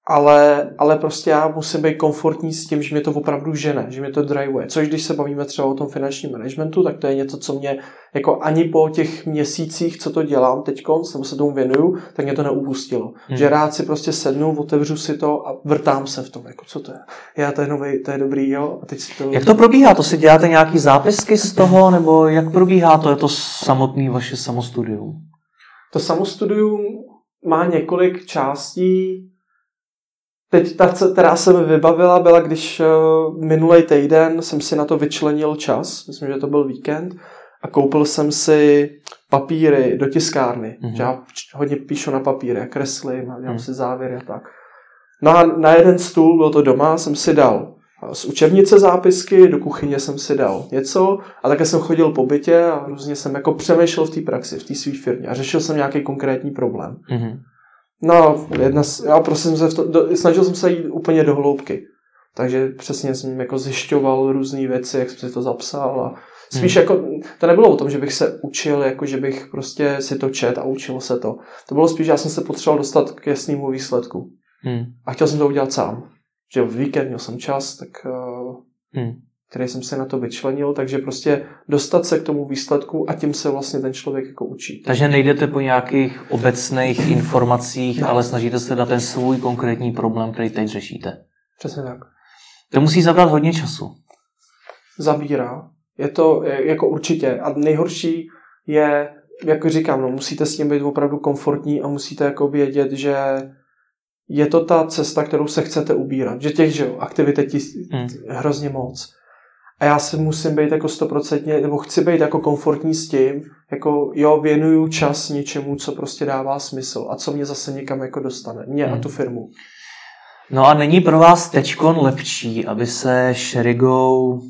Ale, ale prostě já musím být komfortní s tím, že mě to opravdu žene, že mě to drivuje. Což když se bavíme třeba o tom finančním managementu, tak to je něco, co mě jako ani po těch měsících, co to dělám teď, nebo se tomu věnuju, tak mě to neupustilo. Hmm. Že rád si prostě sednu, otevřu si to a vrtám se v tom, jako co to je. Já to je nový, to je dobrý, jo. A teď si to... Jak to probíhá? To si děláte nějaký zápisky z toho, nebo jak probíhá to? Je to samotný vaše samostudium? To samostudium má několik částí, Teď ta, která se mi vybavila, byla, když eh, minulý týden jsem si na to vyčlenil čas, myslím, že to byl víkend, a koupil jsem si papíry do tiskárny. Mm-hmm. Já hodně píšu na papíry a kreslím a dělám mm. si závěry a tak. No a na jeden stůl, byl to doma, jsem si dal z učebnice zápisky, do kuchyně jsem si dal něco a také jsem chodil po bytě a různě jsem jako přemýšlel v té praxi, v té své firmě a řešil jsem nějaký konkrétní problém. Mm-hmm. No, jedna, já prostě jsem se v to, do, snažil jsem se jít úplně do hloubky. Takže přesně jsem jako zjišťoval různé věci, jak jsem si to zapsal a spíš hmm. jako, to nebylo o tom, že bych se učil, jako že bych prostě si to čet a učil se to. To bylo spíš, že já jsem se potřeboval dostat k jasnému výsledku. Hmm. A chtěl jsem to udělat sám. Že v víkend měl jsem čas, tak uh, hmm který jsem se na to vyčlenil, takže prostě dostat se k tomu výsledku a tím se vlastně ten člověk jako učí. Takže nejdete po nějakých obecných informacích, no. ale snažíte se na ten svůj konkrétní problém, který teď řešíte. Přesně tak. To musí zabrat hodně času. Zabírá. Je to jako určitě. A nejhorší je, jako říkám, no, musíte s tím být opravdu komfortní a musíte jako vědět, že je to ta cesta, kterou se chcete ubírat. Že těch že, aktivit je hmm. hrozně moc a já si musím být jako stoprocentně, nebo chci být jako komfortní s tím, jako jo, věnuju čas něčemu, co prostě dává smysl a co mě zase někam jako dostane, mě hmm. a tu firmu. No a není pro vás tečkon lepší, aby se Sherigou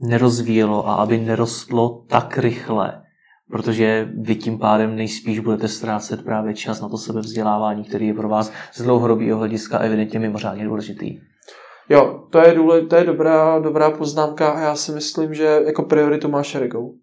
nerozvíjelo a aby nerostlo tak rychle, protože vy tím pádem nejspíš budete ztrácet právě čas na to sebevzdělávání, který je pro vás z dlouhodobého hlediska evidentně mimořádně důležitý. Jo, to je, důle, to je dobrá, dobrá poznámka a já si myslím, že jako prioritu má Sherigou.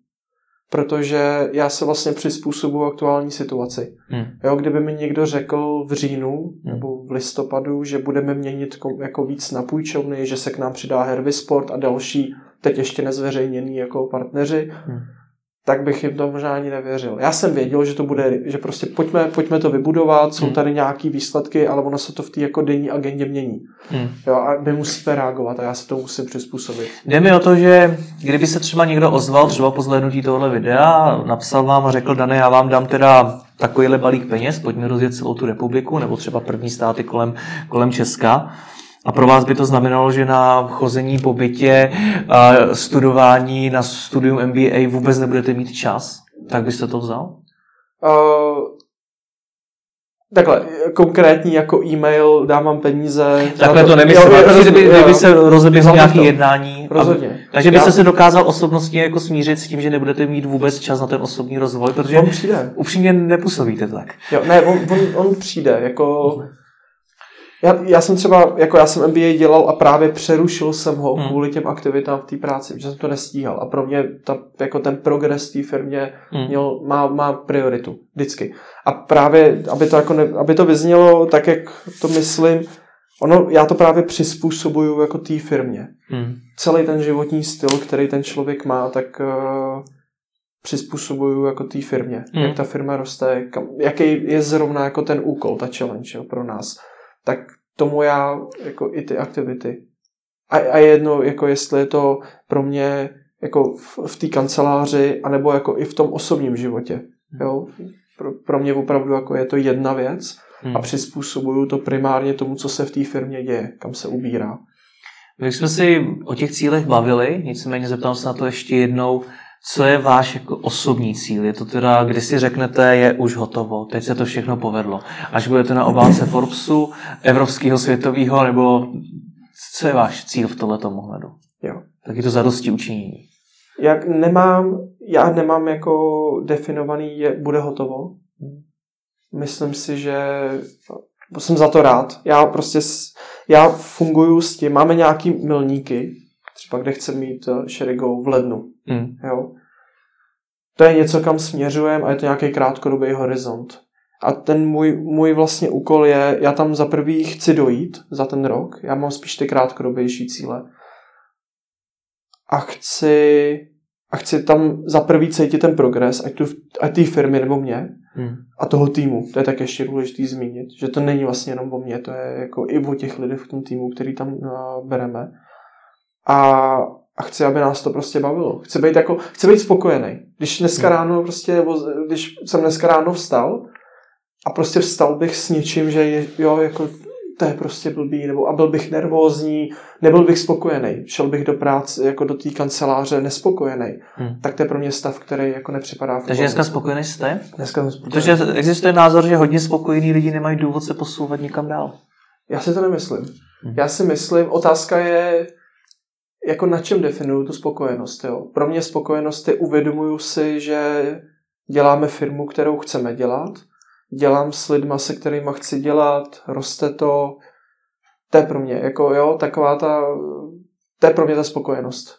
Protože já se vlastně přizpůsobuji aktuální situaci. Hmm. Jo, kdyby mi někdo řekl v říjnu hmm. nebo v listopadu, že budeme měnit jako víc na půjčovny, že se k nám přidá Hervisport a další, teď ještě nezveřejněný jako partneři, hmm tak bych jim to možná ani nevěřil. Já jsem věděl, že to bude, že prostě pojďme, pojďme to vybudovat, jsou hmm. tady nějaký výsledky, ale ono se to v té jako denní agendě mění. Hmm. Jo, a my musíme reagovat a já se to musím přizpůsobit. Jde mi o to, že kdyby se třeba někdo ozval, třeba po zhlédnutí tohle videa, napsal vám a řekl, Dane, já vám dám teda takovýhle balík peněz, pojďme rozjet celou tu republiku, nebo třeba první státy kolem, kolem Česka, a pro vás by to znamenalo, že na chození po bytě, studování na studium MBA vůbec nebudete mít čas? Tak byste to vzal? Uh, takhle, konkrétní jako e-mail, dám vám peníze. Takhle to nemyslím, jo, kdyby, kdyby se rozeběhlo nějaké to. jednání. Rozhodně. Aby, takže byste Já... se dokázal osobnostně jako smířit s tím, že nebudete mít vůbec čas na ten osobní rozvoj, protože on přijde. upřímně nepůsobíte tak. Jo, ne, on, on, on přijde, jako... Já, já jsem třeba, jako já jsem MBA dělal a právě přerušil jsem ho hmm. kvůli těm aktivitám v té práci, že jsem to nestíhal. A pro mě ta, jako ten progres té firmě hmm. měl, má, má prioritu vždycky. A právě, aby to, jako ne, aby to vyznělo tak, jak to myslím, ono, já to právě přizpůsobuju jako té firmě. Hmm. Celý ten životní styl, který ten člověk má, tak uh, přizpůsobuju jako té firmě. Hmm. Jak ta firma roste, kam, jaký je zrovna jako ten úkol, ta challenge jo, pro nás tak tomu já jako i ty aktivity. A, a jedno, jako jestli je to pro mě jako v, v té kanceláři, anebo jako i v tom osobním životě. Hmm. Jo? Pro, pro mě opravdu jako je to jedna věc hmm. a přizpůsobuju to primárně tomu, co se v té firmě děje, kam se ubírá. My jsme si o těch cílech bavili, nicméně zeptám se na to ještě jednou. Co je váš jako osobní cíl? Je to teda, kdy si řeknete, je už hotovo, teď se to všechno povedlo. Až budete na obálce Forbesu, evropského, světového, nebo co je váš cíl v tomto ohledu? Jo. Tak je to zadosti učinění. Jak nemám, já nemám jako definovaný, je, bude hotovo. Myslím si, že jsem za to rád. Já prostě, já funguju s tím, máme nějaký milníky, třeba kde chcem mít Sherigou eh, v lednu. Hmm. Jo. To je něco, kam směřujeme a je to nějaký krátkodobý horizont. A ten můj, můj vlastně úkol je, já tam za prvý chci dojít za ten rok, já mám spíš ty krátkodobější cíle. A chci, a chci tam za prvý cítit ten progres, ať, tu, ať té firmy nebo mě hmm. a toho týmu. To je tak ještě důležité zmínit, že to není vlastně jenom o mě, to je jako i o těch lidech v tom týmu, který tam uh, bereme. A, a chci, aby nás to prostě bavilo. Chci být, jako, chci být spokojený. Když dneska hmm. ráno prostě, když jsem dneska ráno vstal a prostě vstal bych s něčím, že je, jo, jako to je prostě blbý, nebo a byl bych nervózní, nebyl bych spokojený, šel bych do práce, jako do té kanceláře nespokojený, hmm. tak to je pro mě stav, který jako nepřipadá v Takže dneska spokojený jste? Dneska jsem spokojený. Protože existuje názor, že hodně spokojení lidi nemají důvod se posouvat někam dál. Já si to nemyslím. Hmm. Já si myslím, otázka je, jako na čem definuju tu spokojenost. Jo? Pro mě spokojenost je, uvědomuju si, že děláme firmu, kterou chceme dělat, dělám s lidma, se kterými chci dělat, roste to, to je pro mě, jako jo, taková ta, to je pro mě ta spokojenost.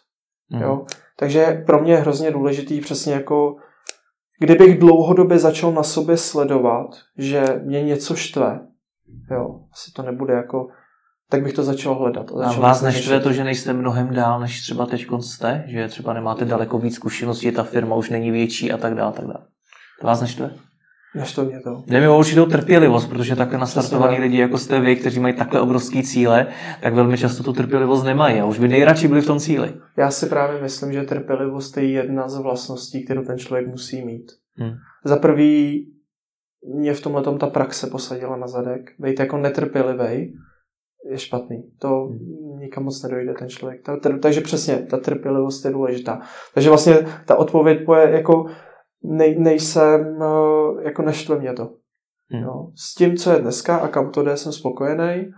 Mm. Jo? Takže pro mě je hrozně důležitý přesně jako, kdybych dlouhodobě začal na sobě sledovat, že mě něco štve, jo, asi to nebude jako, tak bych to začal hledat. A, začal a vás neštve to, že nejste mnohem dál, než třeba teď jste? Že třeba nemáte daleko víc zkušeností, ta firma už není větší a tak dále, tak dále. To vás neštve? Než to mě to. Jde mi o určitou trpělivost, protože takhle nastartovaní lidi, jako jste vy, kteří mají takhle obrovský cíle, tak velmi často tu trpělivost nemají a už by nejradši byli v tom cíli. Já si právě myslím, že trpělivost je jedna z vlastností, kterou ten člověk musí mít. Hmm. Za prvý mě v tomhle ta praxe posadila na zadek. Být jako netrpělivý je špatný. To hmm. nikam moc nedojde ten člověk. Ta, takže přesně, ta trpělivost je důležitá. Takže vlastně ta odpověď je jako nej, nejsem, eh, jako neštve mě to. Hmm. Jo. S tím, co je dneska a kam to jde, jsem spokojený.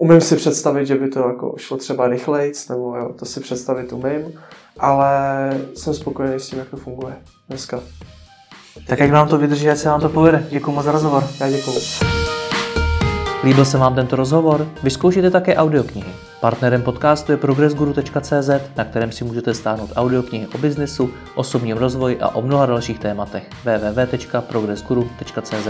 Umím si představit, že by to jako šlo třeba rychlejc, nebo jo, to si představit umím, ale jsem spokojený s tím, jak to funguje dneska. Tak jak vám to vydrží, ať se vám to povede. Děkuji moc za rozhovor. Já děkuji. Líbil se vám tento rozhovor? Vyzkoušejte také audioknihy. Partnerem podcastu je progressguru.cz, na kterém si můžete stáhnout audioknihy o biznesu, osobním rozvoji a o mnoha dalších tématech. www.progressguru.cz